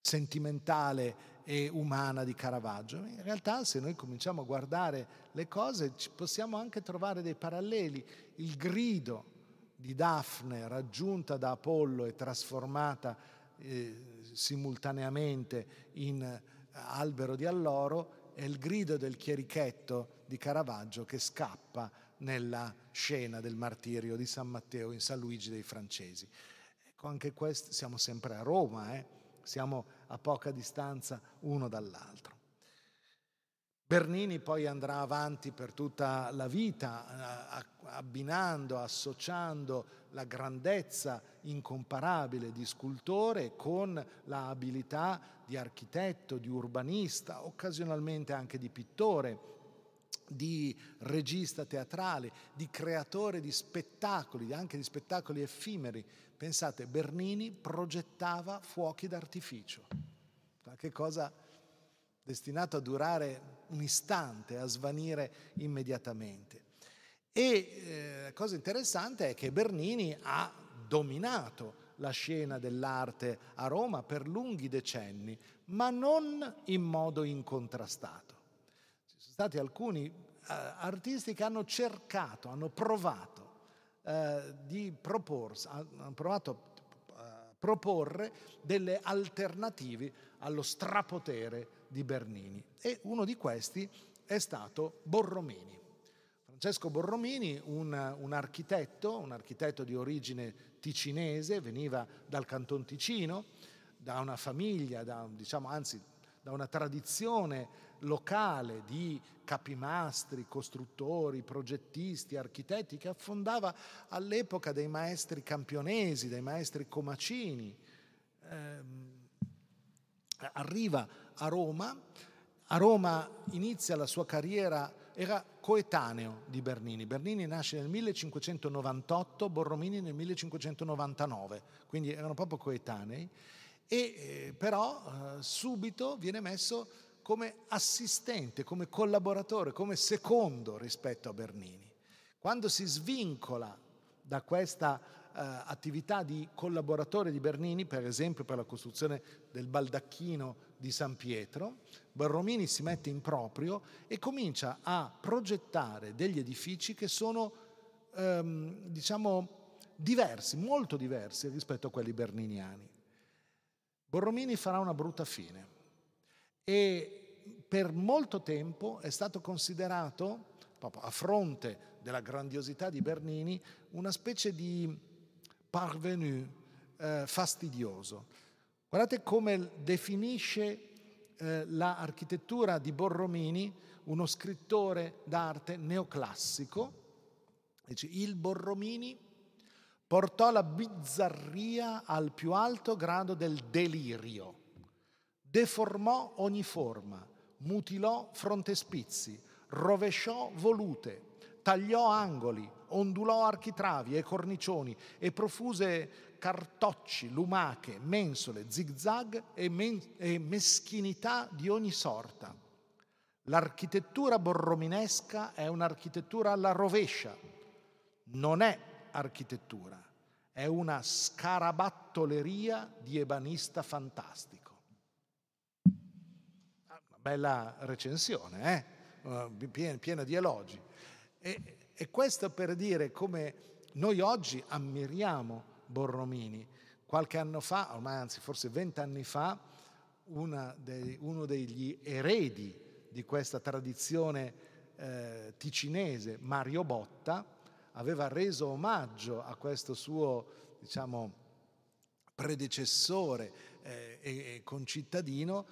sentimentale e umana di Caravaggio. In realtà se noi cominciamo a guardare le cose possiamo anche trovare dei paralleli. Il grido di Daphne raggiunta da Apollo e trasformata eh, simultaneamente in albero di alloro è il grido del chierichetto di Caravaggio che scappa nella scena del martirio di San Matteo in San Luigi dei Francesi. Ecco, anche questo, siamo sempre a Roma, eh? siamo a poca distanza uno dall'altro. Bernini poi andrà avanti per tutta la vita, abbinando, associando la grandezza incomparabile di scultore con l'abilità di architetto, di urbanista, occasionalmente anche di pittore, di regista teatrale, di creatore di spettacoli, anche di spettacoli effimeri. Pensate, Bernini progettava fuochi d'artificio, qualche cosa destinato a durare un istante, a svanire immediatamente. E eh, la cosa interessante è che Bernini ha dominato la scena dell'arte a Roma per lunghi decenni, ma non in modo incontrastato stati alcuni eh, artisti che hanno cercato, hanno provato eh, di proporsi, hanno provato a eh, proporre delle alternative allo strapotere di Bernini e uno di questi è stato Borromini. Francesco Borromini, un, un, architetto, un architetto di origine ticinese, veniva dal Canton Ticino, da una famiglia, da, diciamo, anzi da una tradizione locale di capimastri, costruttori, progettisti, architetti che affondava all'epoca dei maestri campionesi, dei maestri comacini. Eh, arriva a Roma, a Roma inizia la sua carriera, era coetaneo di Bernini. Bernini nasce nel 1598, Borromini nel 1599, quindi erano proprio coetanei e eh, però eh, subito viene messo come assistente, come collaboratore, come secondo rispetto a Bernini. Quando si svincola da questa eh, attività di collaboratore di Bernini, per esempio per la costruzione del baldacchino di San Pietro, Borromini si mette in proprio e comincia a progettare degli edifici che sono, ehm, diciamo, diversi, molto diversi rispetto a quelli berniniani. Borromini farà una brutta fine e per molto tempo è stato considerato, proprio a fronte della grandiosità di Bernini, una specie di parvenu eh, fastidioso. Guardate come definisce eh, l'architettura di Borromini uno scrittore d'arte neoclassico. Dice, il Borromini portò la bizzarria al più alto grado del delirio, deformò ogni forma, mutilò frontespizi, rovesciò volute, tagliò angoli, ondulò architravi e cornicioni e profuse cartocci, lumache, mensole, zigzag e, men- e meschinità di ogni sorta. L'architettura borrominesca è un'architettura alla rovescia, non è architettura, è una scarabattoleria di ebanista fantastico. Ah, una bella recensione, eh? piena, piena di elogi. E, e questo per dire come noi oggi ammiriamo Borromini. Qualche anno fa, ormai anzi forse vent'anni fa, dei, uno degli eredi di questa tradizione eh, ticinese, Mario Botta, aveva reso omaggio a questo suo, diciamo, predecessore eh, e concittadino,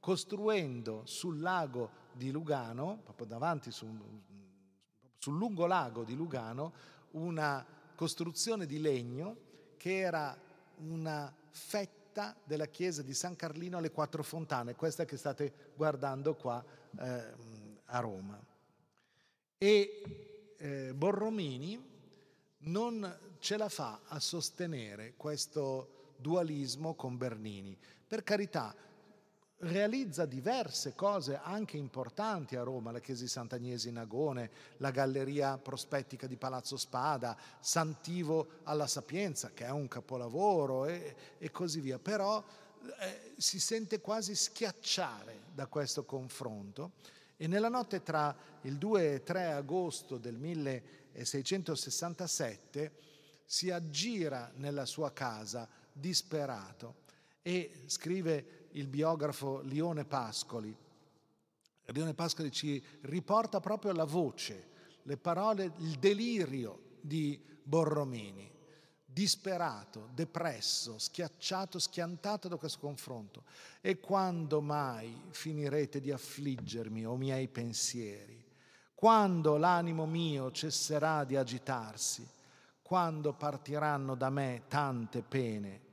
costruendo sul lago di Lugano, proprio davanti sul, sul lungo lago di Lugano, una costruzione di legno che era una fetta della chiesa di San Carlino alle Quattro Fontane, questa che state guardando qua eh, a Roma. E eh, Borromini non ce la fa a sostenere questo dualismo con Bernini. Per carità, realizza diverse cose anche importanti a Roma, la chiesa di Sant'Agnese in Agone, la galleria prospettica di Palazzo Spada, Santivo alla Sapienza, che è un capolavoro e, e così via. Però eh, si sente quasi schiacciare da questo confronto e nella notte tra il 2 e 3 agosto del 1667 si aggira nella sua casa disperato e scrive il biografo Lione Pascoli. Lione Pascoli ci riporta proprio la voce, le parole, il delirio di Borromini, disperato, depresso, schiacciato, schiantato da questo confronto. E quando mai finirete di affliggermi o miei pensieri? Quando l'animo mio cesserà di agitarsi? Quando partiranno da me tante pene?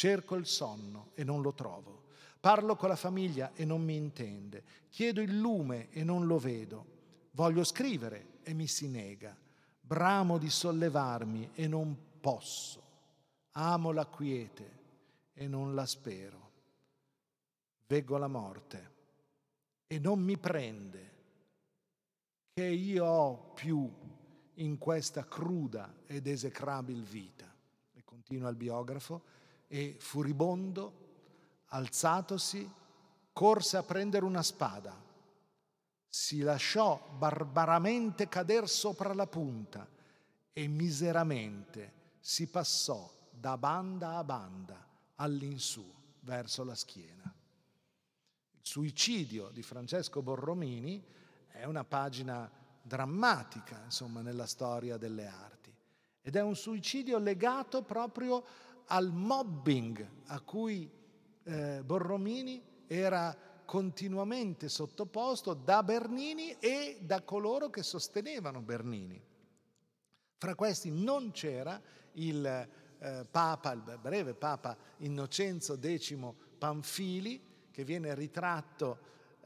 Cerco il sonno e non lo trovo. Parlo con la famiglia e non mi intende. Chiedo il lume e non lo vedo. Voglio scrivere e mi si nega. Bramo di sollevarmi e non posso. Amo la quiete e non la spero. Veggo la morte e non mi prende. Che io ho più in questa cruda ed esecrabil vita. E continua il biografo e furibondo, alzatosi, corse a prendere una spada. Si lasciò barbaramente cader sopra la punta e miseramente si passò da banda a banda all'insù verso la schiena. Il suicidio di Francesco Borromini è una pagina drammatica, insomma, nella storia delle arti ed è un suicidio legato proprio al mobbing a cui eh, Borromini era continuamente sottoposto da Bernini e da coloro che sostenevano Bernini. Fra questi non c'era il eh, Papa, il breve Papa Innocenzo X Panfili, che viene ritratto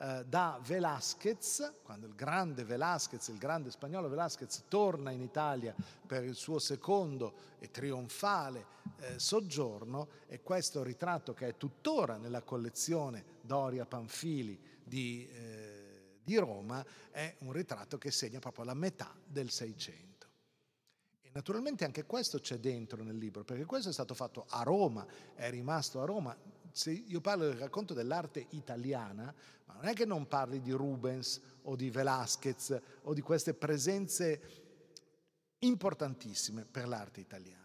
eh, da Velázquez, quando il grande Velázquez, il grande spagnolo Velázquez, torna in Italia per il suo secondo e trionfale eh, soggiorno, e questo ritratto che è tuttora nella collezione Doria Panfili di, eh, di Roma, è un ritratto che segna proprio la metà del Seicento. Naturalmente anche questo c'è dentro nel libro, perché questo è stato fatto a Roma, è rimasto a Roma. Se io parlo del racconto dell'arte italiana, ma non è che non parli di Rubens o di Velázquez o di queste presenze importantissime per l'arte italiana.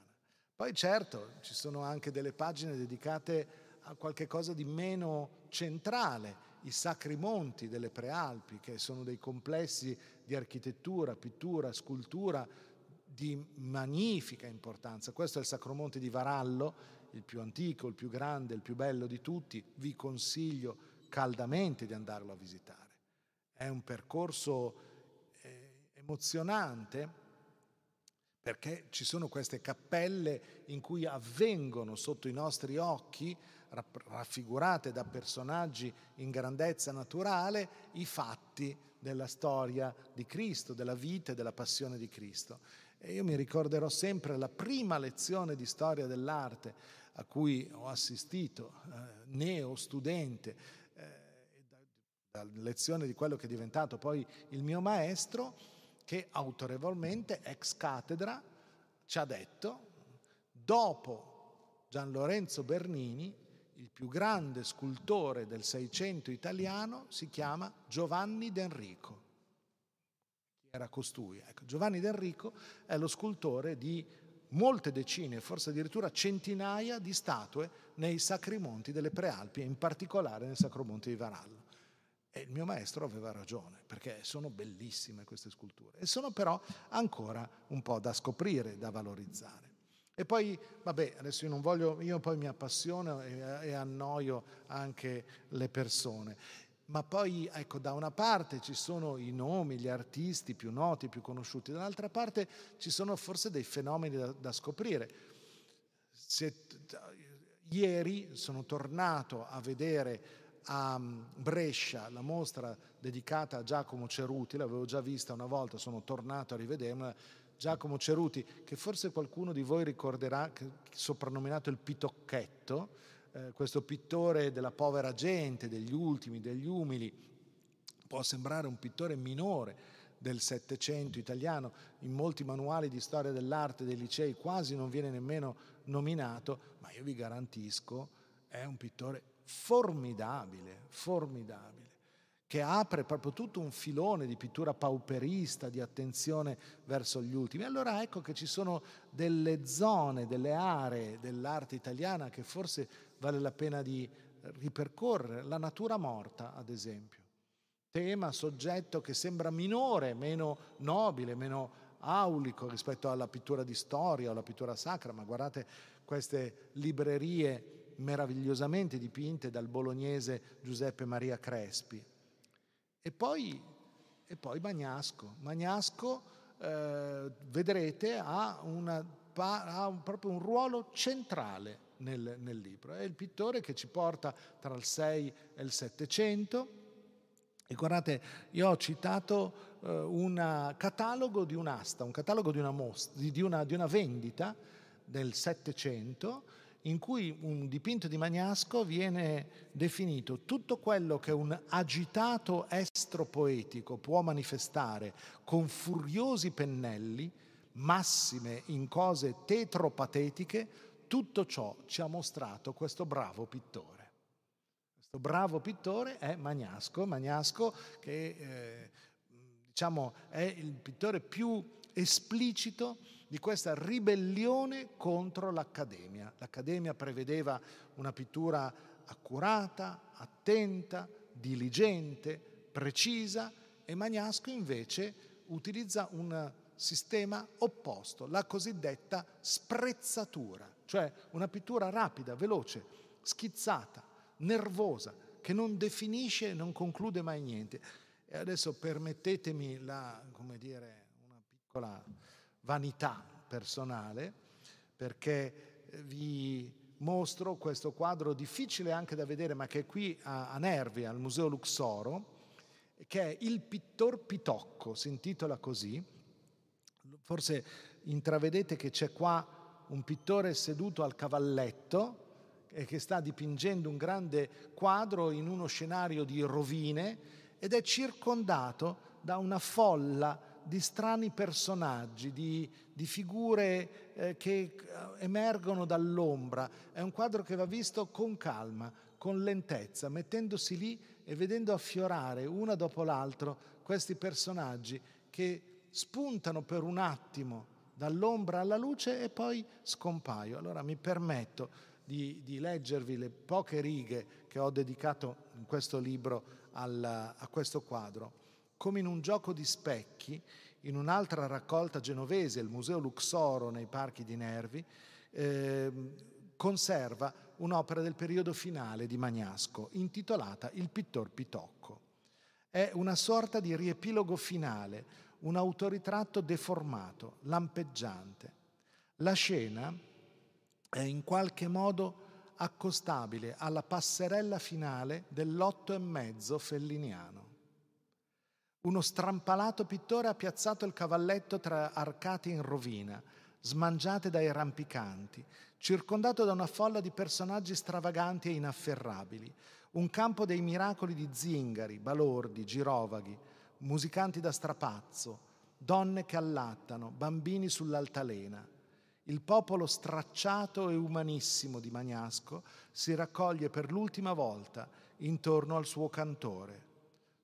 Poi certo ci sono anche delle pagine dedicate a qualche cosa di meno centrale, i Sacri Monti delle Prealpi, che sono dei complessi di architettura, pittura, scultura di magnifica importanza. Questo è il Sacromonte di Varallo, il più antico, il più grande, il più bello di tutti. Vi consiglio caldamente di andarlo a visitare. È un percorso eh, emozionante perché ci sono queste cappelle in cui avvengono sotto i nostri occhi, raffigurate da personaggi in grandezza naturale, i fatti della storia di Cristo, della vita e della passione di Cristo. E io mi ricorderò sempre la prima lezione di storia dell'arte a cui ho assistito, eh, neo studente, eh, da, lezione di quello che è diventato poi il mio maestro, che autorevolmente, ex cattedra, ci ha detto, dopo Gian Lorenzo Bernini, il più grande scultore del Seicento italiano si chiama Giovanni d'Enrico era costui. Ecco, Giovanni D'Enrico è lo scultore di molte decine, forse addirittura centinaia di statue nei Sacri Monti delle Prealpi, in particolare nel Sacromonte di Varallo. E il mio maestro aveva ragione, perché sono bellissime queste sculture e sono però ancora un po' da scoprire, da valorizzare. E poi, vabbè, adesso io non voglio, io poi mi appassiono e, e annoio anche le persone ma poi ecco, da una parte ci sono i nomi, gli artisti più noti, più conosciuti, dall'altra parte ci sono forse dei fenomeni da, da scoprire. Se, ieri sono tornato a vedere a mm, Brescia la mostra dedicata a Giacomo Ceruti, l'avevo già vista una volta, sono tornato a rivederla. Giacomo Ceruti, che forse qualcuno di voi ricorderà, soprannominato il Pitocchetto, eh, questo pittore della povera gente, degli ultimi, degli umili, può sembrare un pittore minore del Settecento italiano, in molti manuali di storia dell'arte dei licei quasi non viene nemmeno nominato, ma io vi garantisco è un pittore formidabile, formidabile che apre proprio tutto un filone di pittura pauperista, di attenzione verso gli ultimi. Allora ecco che ci sono delle zone, delle aree dell'arte italiana che forse vale la pena di ripercorrere. La natura morta, ad esempio. Tema, soggetto che sembra minore, meno nobile, meno aulico rispetto alla pittura di storia o alla pittura sacra, ma guardate queste librerie meravigliosamente dipinte dal bolognese Giuseppe Maria Crespi e poi, e poi Magnasco. Magnasco, eh, vedrete, ha, una, ha proprio un ruolo centrale nel, nel, libro. È il pittore che ci porta tra il 6 e il 700. E guardate, io ho citato eh, un catalogo di un'asta, un catalogo di una, most- di una, di una vendita del 700 in cui un dipinto di Magnasco viene definito tutto quello che un agitato estro poetico può manifestare con furiosi pennelli, massime in cose tetropatetiche, tutto ciò ci ha mostrato questo bravo pittore. Questo bravo pittore è Magnasco, Magnasco che eh, diciamo, è il pittore più esplicito di questa ribellione contro l'Accademia. L'Accademia prevedeva una pittura accurata, attenta, diligente, precisa e Magnasco invece utilizza un sistema opposto, la cosiddetta sprezzatura, cioè una pittura rapida, veloce, schizzata, nervosa, che non definisce e non conclude mai niente. E adesso permettetemi la, dire, una piccola vanità personale, perché vi mostro questo quadro difficile anche da vedere, ma che è qui a, a Nervi, al Museo Luxoro, che è Il pittor Pitocco, si intitola così. Forse intravedete che c'è qua un pittore seduto al cavalletto e che sta dipingendo un grande quadro in uno scenario di rovine ed è circondato da una folla di strani personaggi, di, di figure eh, che eh, emergono dall'ombra. È un quadro che va visto con calma, con lentezza, mettendosi lì e vedendo affiorare una dopo l'altro questi personaggi che spuntano per un attimo dall'ombra alla luce e poi scompaio. Allora mi permetto di, di leggervi le poche righe che ho dedicato in questo libro al, a questo quadro come in un gioco di specchi, in un'altra raccolta genovese, il Museo Luxoro nei parchi di Nervi, eh, conserva un'opera del periodo finale di Magnasco, intitolata Il pittor Pitocco. È una sorta di riepilogo finale, un autoritratto deformato, lampeggiante. La scena è in qualche modo accostabile alla passerella finale dell'otto e mezzo felliniano. Uno strampalato pittore ha piazzato il cavalletto tra arcate in rovina, smangiate dai rampicanti, circondato da una folla di personaggi stravaganti e inafferrabili, un campo dei miracoli di zingari, balordi, girovaghi, musicanti da strapazzo, donne che allattano, bambini sull'altalena. Il popolo stracciato e umanissimo di Magnasco si raccoglie per l'ultima volta intorno al suo cantore.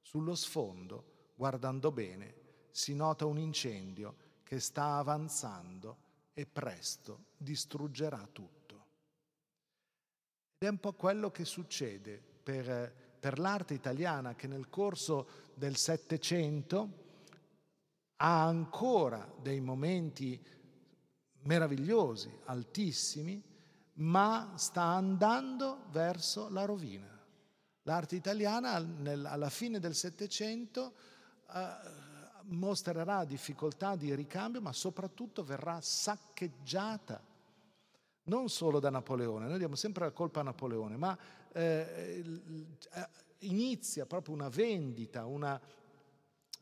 Sullo sfondo guardando bene, si nota un incendio che sta avanzando e presto distruggerà tutto. Ed è un po' quello che succede per, per l'arte italiana che nel corso del Settecento ha ancora dei momenti meravigliosi, altissimi, ma sta andando verso la rovina. L'arte italiana alla fine del Settecento eh, mostrerà difficoltà di ricambio, ma soprattutto verrà saccheggiata non solo da Napoleone, noi diamo sempre la colpa a Napoleone, ma eh, eh, inizia proprio una vendita, una,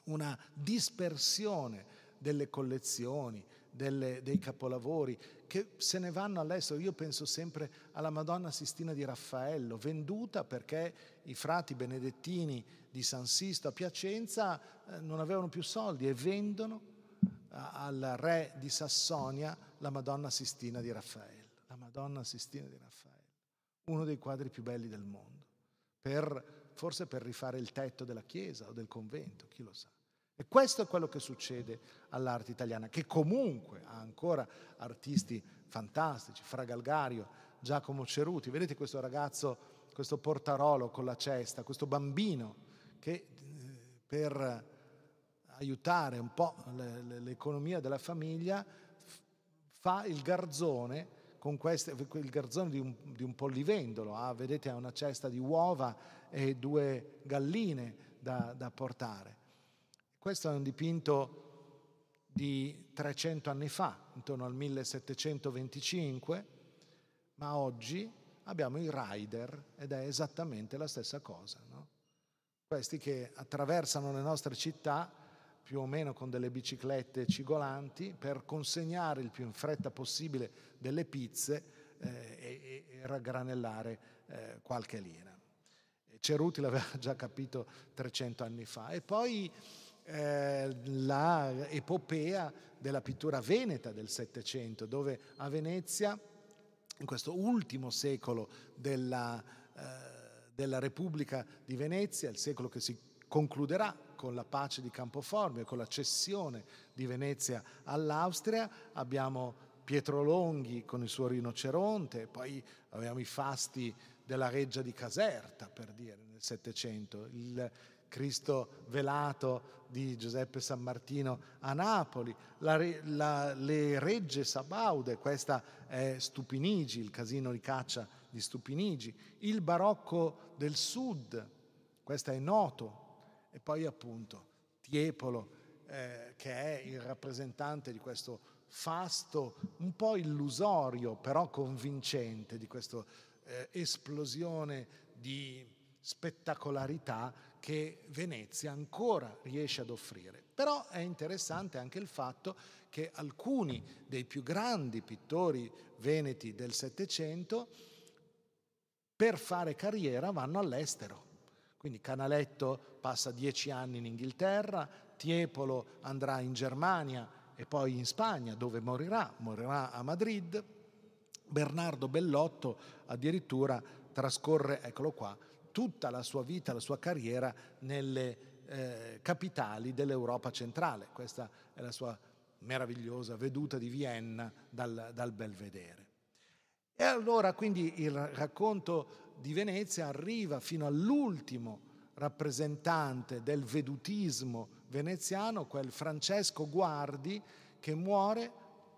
una dispersione delle collezioni, delle, dei capolavori che se ne vanno all'estero. Io penso sempre alla Madonna Sistina di Raffaello, venduta perché i frati benedettini di San Sisto a Piacenza eh, non avevano più soldi e vendono al re di Sassonia la Madonna Sistina di Raffaello. La Madonna Sistina di Raffaello, uno dei quadri più belli del mondo, per, forse per rifare il tetto della chiesa o del convento, chi lo sa. E questo è quello che succede all'arte italiana, che comunque ha ancora artisti fantastici, Fra Galgario, Giacomo Ceruti. Vedete questo ragazzo, questo portarolo con la cesta, questo bambino che eh, per aiutare un po' l'economia della famiglia fa il garzone con queste, il garzone di un, di un pollivendolo, ha, vedete ha una cesta di uova e due galline da, da portare. Questo è un dipinto di 300 anni fa, intorno al 1725, ma oggi abbiamo i rider ed è esattamente la stessa cosa. No? Questi che attraversano le nostre città più o meno con delle biciclette cigolanti per consegnare il più in fretta possibile delle pizze eh, e, e, raggranellare eh, qualche lira. Ceruti l'aveva già capito 300 anni fa. E poi eh, la epopea della pittura veneta del Settecento, dove a Venezia, in questo ultimo secolo della, eh, della Repubblica di Venezia, il secolo che si concluderà con la pace di Campoformio, con la cessione di Venezia all'Austria, abbiamo Pietro Longhi con il suo rinoceronte, poi abbiamo i fasti della reggia di Caserta, per dire, nel Settecento, il Cristo velato di Giuseppe San Martino a Napoli, la, la, le regge Sabaude, questa è Stupinigi, il casino di caccia di Stupinigi, il barocco del sud, questo è Noto, e poi appunto Tiepolo, eh, che è il rappresentante di questo fasto un po' illusorio, però convincente, di questa eh, esplosione di spettacolarità che Venezia ancora riesce ad offrire. Però è interessante anche il fatto che alcuni dei più grandi pittori veneti del Settecento per fare carriera vanno all'estero. Quindi Canaletto passa dieci anni in Inghilterra, Tiepolo andrà in Germania e poi in Spagna dove morirà, morirà a Madrid. Bernardo Bellotto addirittura trascorre, eccolo qua, tutta la sua vita, la sua carriera nelle eh, capitali dell'Europa centrale. Questa è la sua meravigliosa veduta di Vienna dal, dal Belvedere. E allora quindi il racconto di Venezia arriva fino all'ultimo rappresentante del vedutismo veneziano, quel Francesco Guardi, che muore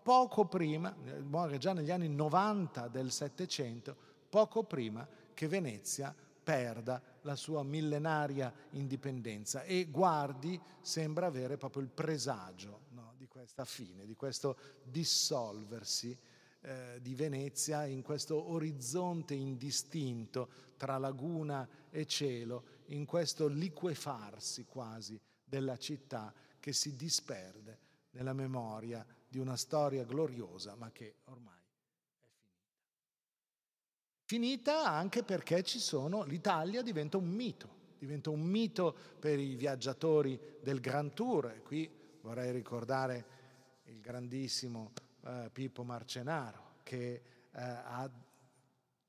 poco prima, muore già negli anni 90 del Settecento, poco prima che Venezia perda la sua millenaria indipendenza. E Guardi sembra avere proprio il presagio no, di questa fine, di questo dissolversi eh, di Venezia in questo orizzonte indistinto tra laguna e cielo, in questo liquefarsi quasi della città che si disperde nella memoria di una storia gloriosa ma che ormai Finita anche perché ci sono, l'Italia diventa un mito, diventa un mito per i viaggiatori del Grand Tour. E qui vorrei ricordare il grandissimo eh, Pippo Marcenaro che eh, ha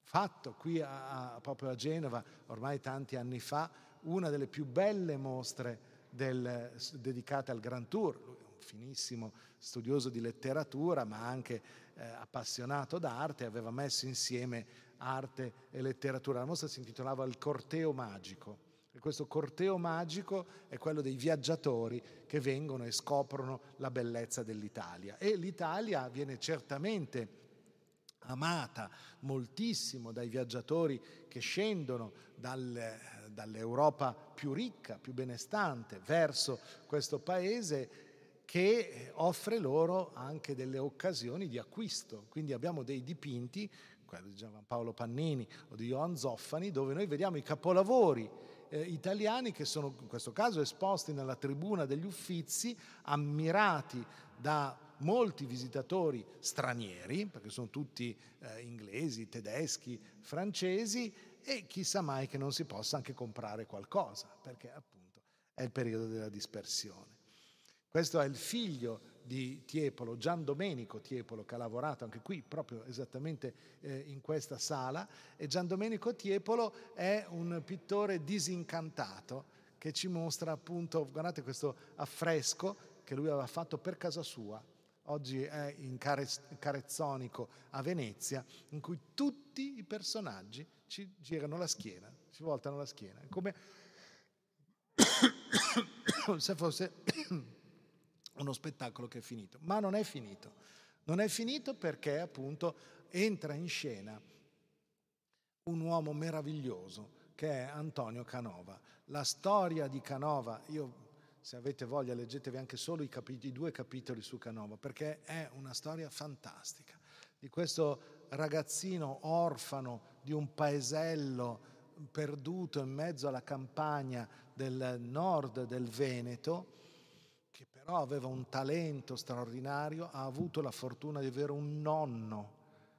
fatto qui a, a, proprio a Genova, ormai tanti anni fa, una delle più belle mostre del, dedicate al Grand Tour. Lui è un finissimo studioso di letteratura, ma anche eh, appassionato d'arte, aveva messo insieme arte e letteratura. La mostra si intitolava Il corteo magico. E questo corteo magico è quello dei viaggiatori che vengono e scoprono la bellezza dell'Italia. E l'Italia viene certamente amata moltissimo dai viaggiatori che scendono dal, dall'Europa più ricca, più benestante, verso questo paese che offre loro anche delle occasioni di acquisto. Quindi abbiamo dei dipinti quello di Giovanpaolo Pannini o di Johann Zoffani, dove noi vediamo i capolavori eh, italiani che sono in questo caso esposti nella tribuna degli Uffizi, ammirati da molti visitatori stranieri, perché sono tutti eh, inglesi, tedeschi, francesi, e chissà mai che non si possa anche comprare qualcosa, perché appunto è il periodo della dispersione. Questo è il figlio di Tiepolo, Gian Domenico Tiepolo, che ha lavorato anche qui, proprio esattamente eh, in questa sala. E Gian Domenico Tiepolo è un pittore disincantato che ci mostra appunto, guardate questo affresco che lui aveva fatto per casa sua, oggi è in Carezzonico a Venezia, in cui tutti i personaggi ci girano la schiena, ci voltano la schiena, come se fosse uno spettacolo che è finito, ma non è finito. Non è finito perché appunto entra in scena un uomo meraviglioso che è Antonio Canova. La storia di Canova, io se avete voglia leggetevi anche solo i, capitoli, i due capitoli su Canova, perché è una storia fantastica di questo ragazzino orfano di un paesello perduto in mezzo alla campagna del nord del Veneto, però aveva un talento straordinario, ha avuto la fortuna di avere un nonno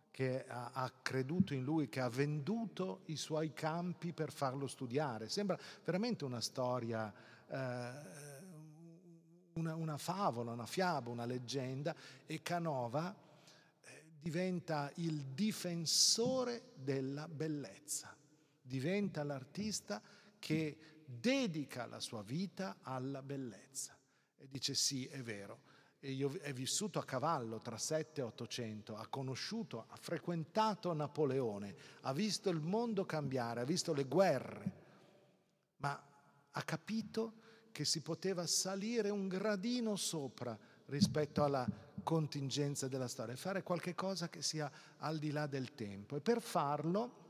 che ha, ha, creduto in lui, che ha venduto i suoi campi per farlo studiare. Sembra veramente una storia, eh, una, una, favola, una fiaba, una leggenda e Canova eh, diventa il difensore della bellezza, diventa l'artista che dedica la sua vita alla bellezza. E dice sì, è vero. E io è vissuto a cavallo tra 7 e 800, ha conosciuto, ha frequentato Napoleone, ha visto il mondo cambiare, ha visto le guerre, ma ha capito che si poteva salire un gradino sopra rispetto alla contingenza della storia fare qualche cosa che sia al di là del tempo. E per farlo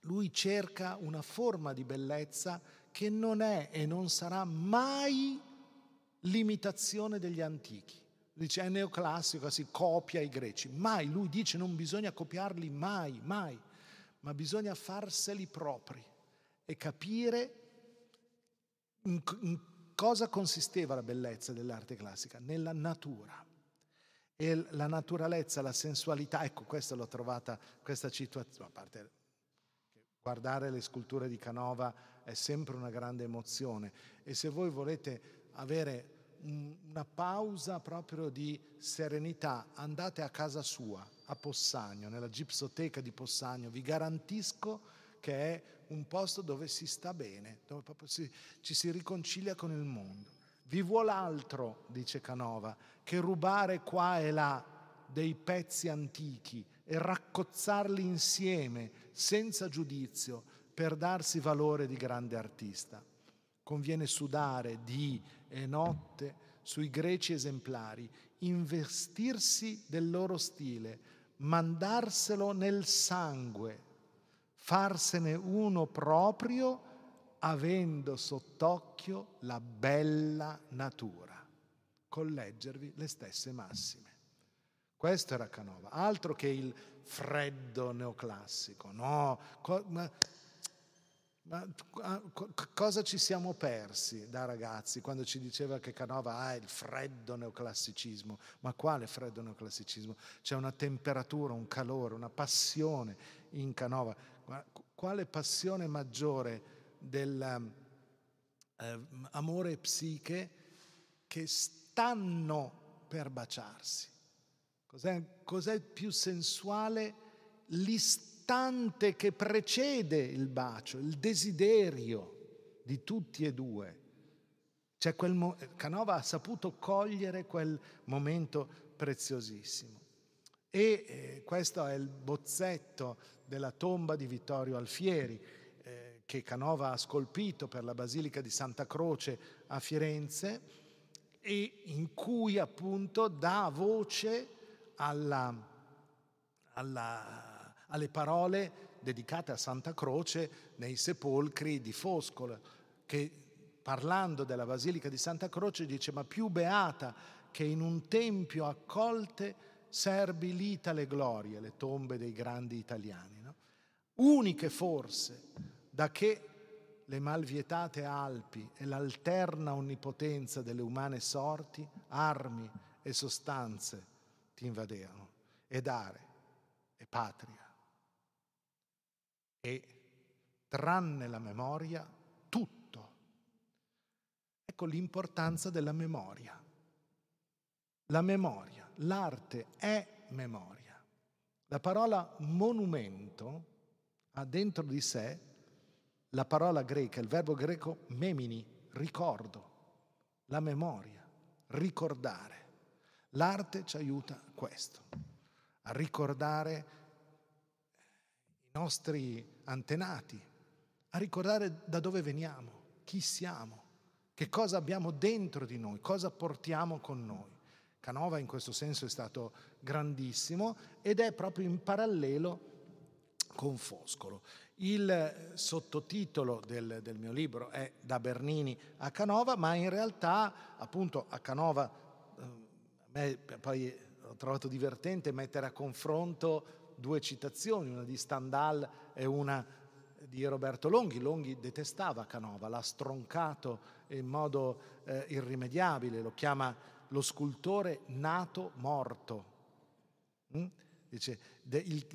lui cerca una forma di bellezza che non è e non sarà mai l'imitazione degli antichi. Dice è neoclassico, si copia i greci. Mai, lui dice non bisogna copiarli mai, mai, ma bisogna farseli propri e capire in, in cosa consisteva la bellezza dell'arte classica, nella natura. E la naturalezza, la sensualità, ecco questa l'ho trovata, questa situazione, a parte guardare le sculture di Canova è sempre una grande emozione. E se voi volete avere una pausa proprio di serenità, andate a casa sua, a Possagno, nella gipsoteca di Possagno, vi garantisco che è un posto dove si sta bene, dove proprio si, ci si riconcilia con il mondo. Vi vuol altro, dice Canova, che rubare qua e là dei pezzi antichi e raccozzarli insieme senza giudizio per darsi valore di grande artista. Conviene sudare di e notte sui greci esemplari, investirsi del loro stile, mandarselo nel sangue, farsene uno proprio avendo sott'occhio la bella natura, colleggervi le stesse massime. Questo era Canova, altro che il freddo neoclassico, no, ma ma ah, cosa ci siamo persi da ragazzi quando ci diceva che Canova ha il freddo neoclassicismo? Ma quale freddo neoclassicismo? C'è una temperatura, un calore, una passione in Canova. Quale passione maggiore dell'amore ehm, eh, psiche che stanno per baciarsi? Cos'è, cos'è più sensuale? L'istante istante che precede il bacio, il desiderio di tutti e due. Cioè mo- Canova ha saputo cogliere quel momento preziosissimo. E eh, questo è il bozzetto della tomba di Vittorio Alfieri, eh, che Canova ha scolpito per la Basilica di Santa Croce a Firenze e in cui appunto dà voce alla, alla alle parole dedicate a Santa Croce nei sepolcri di Foscolo, che parlando della Basilica di Santa Croce dice ma più beata che in un tempio accolte serbi lita le glorie, le tombe dei grandi italiani. Uniche forse da che le malvietate Alpi e l'alterna onnipotenza delle umane sorti, armi e sostanze ti invadevano, e dare, e patria. E tranne la memoria, tutto. Ecco l'importanza della memoria. La memoria, l'arte è memoria. La parola monumento ha dentro di sé la parola greca, il verbo greco memini, ricordo, la memoria, ricordare. L'arte ci aiuta a questo, a ricordare i nostri antenati, a ricordare da dove veniamo, chi siamo, che cosa abbiamo dentro di noi, cosa portiamo con noi. Canova in questo senso è stato grandissimo ed è proprio in parallelo con Foscolo. Il sottotitolo del, del, mio libro è Da Bernini a Canova, ma in realtà appunto a Canova eh, poi ho trovato divertente mettere a confronto due citazioni, una di Stendhal e una di Roberto Longhi. Longhi detestava Canova, l'ha stroncato in modo eh, irrimediabile, lo chiama lo scultore nato morto. Mm? Dice, de, il,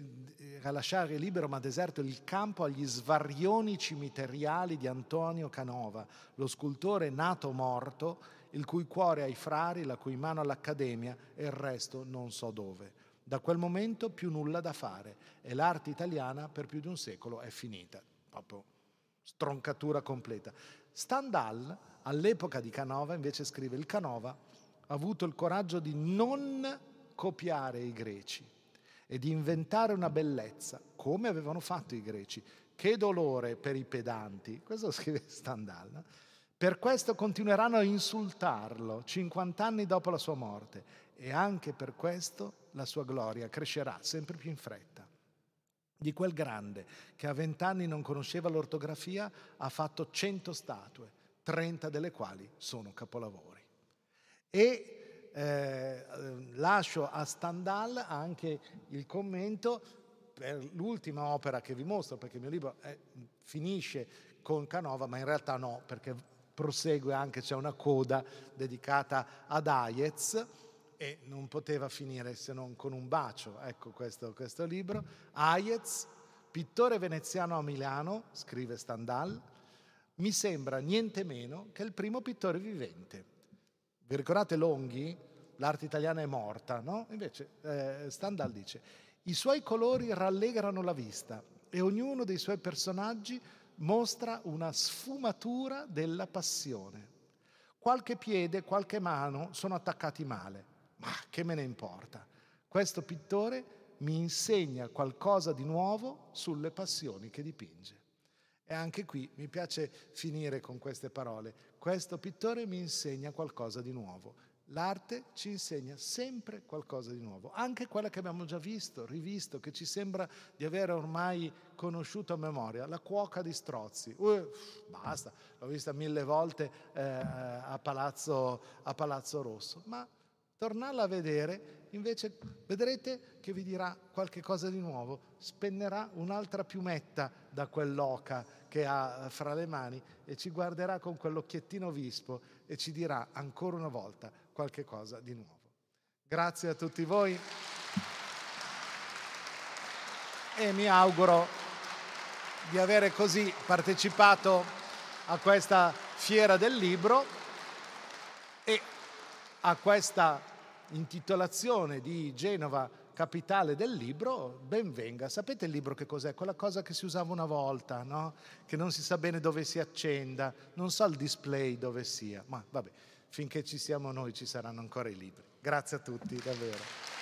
a lasciare libero ma deserto il campo agli svarioni cimiteriali di Antonio Canova, lo scultore nato morto, il cui cuore ai frari, la cui mano all'accademia e il resto non so dove. Da quel momento più nulla da fare e l'arte italiana per più di un secolo è finita. Proprio stroncatura completa. Stendhal, all'epoca di Canova, invece scrive il Canova ha avuto il coraggio di non copiare i greci e di inventare una bellezza, come avevano fatto i greci. Che dolore per i pedanti, questo scrive Stendhal. No? Per questo continueranno a insultarlo 50 anni dopo la sua morte e anche per questo la sua gloria crescerà sempre più in fretta. Di quel grande che a vent'anni non conosceva l'ortografia ha fatto 100 statue, 30 delle quali sono capolavori. E eh, lascio a Stendhal anche il commento per l'ultima opera che vi mostro, perché il mio libro è, finisce con Canova, ma in realtà no, perché prosegue anche, c'è una coda dedicata ad Hayez e non poteva finire se non con un bacio. Ecco questo, questo libro. Hayez, pittore veneziano a Milano, scrive Stendhal, mi sembra niente meno che il primo pittore vivente. Vi ricordate Longhi? L'arte italiana è morta, no? Invece eh, Stendhal dice, i suoi colori rallegrano la vista e ognuno dei suoi personaggi mostra una sfumatura della passione. Qualche piede, qualche mano sono attaccati male, ma che me ne importa? Questo pittore mi insegna qualcosa di nuovo sulle passioni che dipinge. E anche qui mi piace finire con queste parole. Questo pittore mi insegna qualcosa di nuovo. L'arte ci insegna sempre qualcosa di nuovo, anche quella che abbiamo già visto, rivisto, che ci sembra di avere ormai conosciuto a memoria, la cuoca di Strozzi. Uh, basta, l'ho vista mille volte eh, a, Palazzo, a Palazzo Rosso, ma tornarla a vedere, invece vedrete che vi dirà qualche cosa di nuovo, spennerà un'altra piumetta da quell'oca che ha fra le mani e ci guarderà con quell'occhiettino vispo e ci dirà ancora una volta qualche cosa di nuovo. Grazie a tutti voi e mi auguro di avere così partecipato a questa fiera del libro e a questa intitolazione di Genova capitale del libro, ben venga. Sapete il libro che cos'è? Quella cosa che si usava una volta, no? Che non si sa bene dove si accenda, non so il display dove sia, ma vabbè finché ci siamo noi ci saranno ancora i libri. Grazie a tutti, davvero.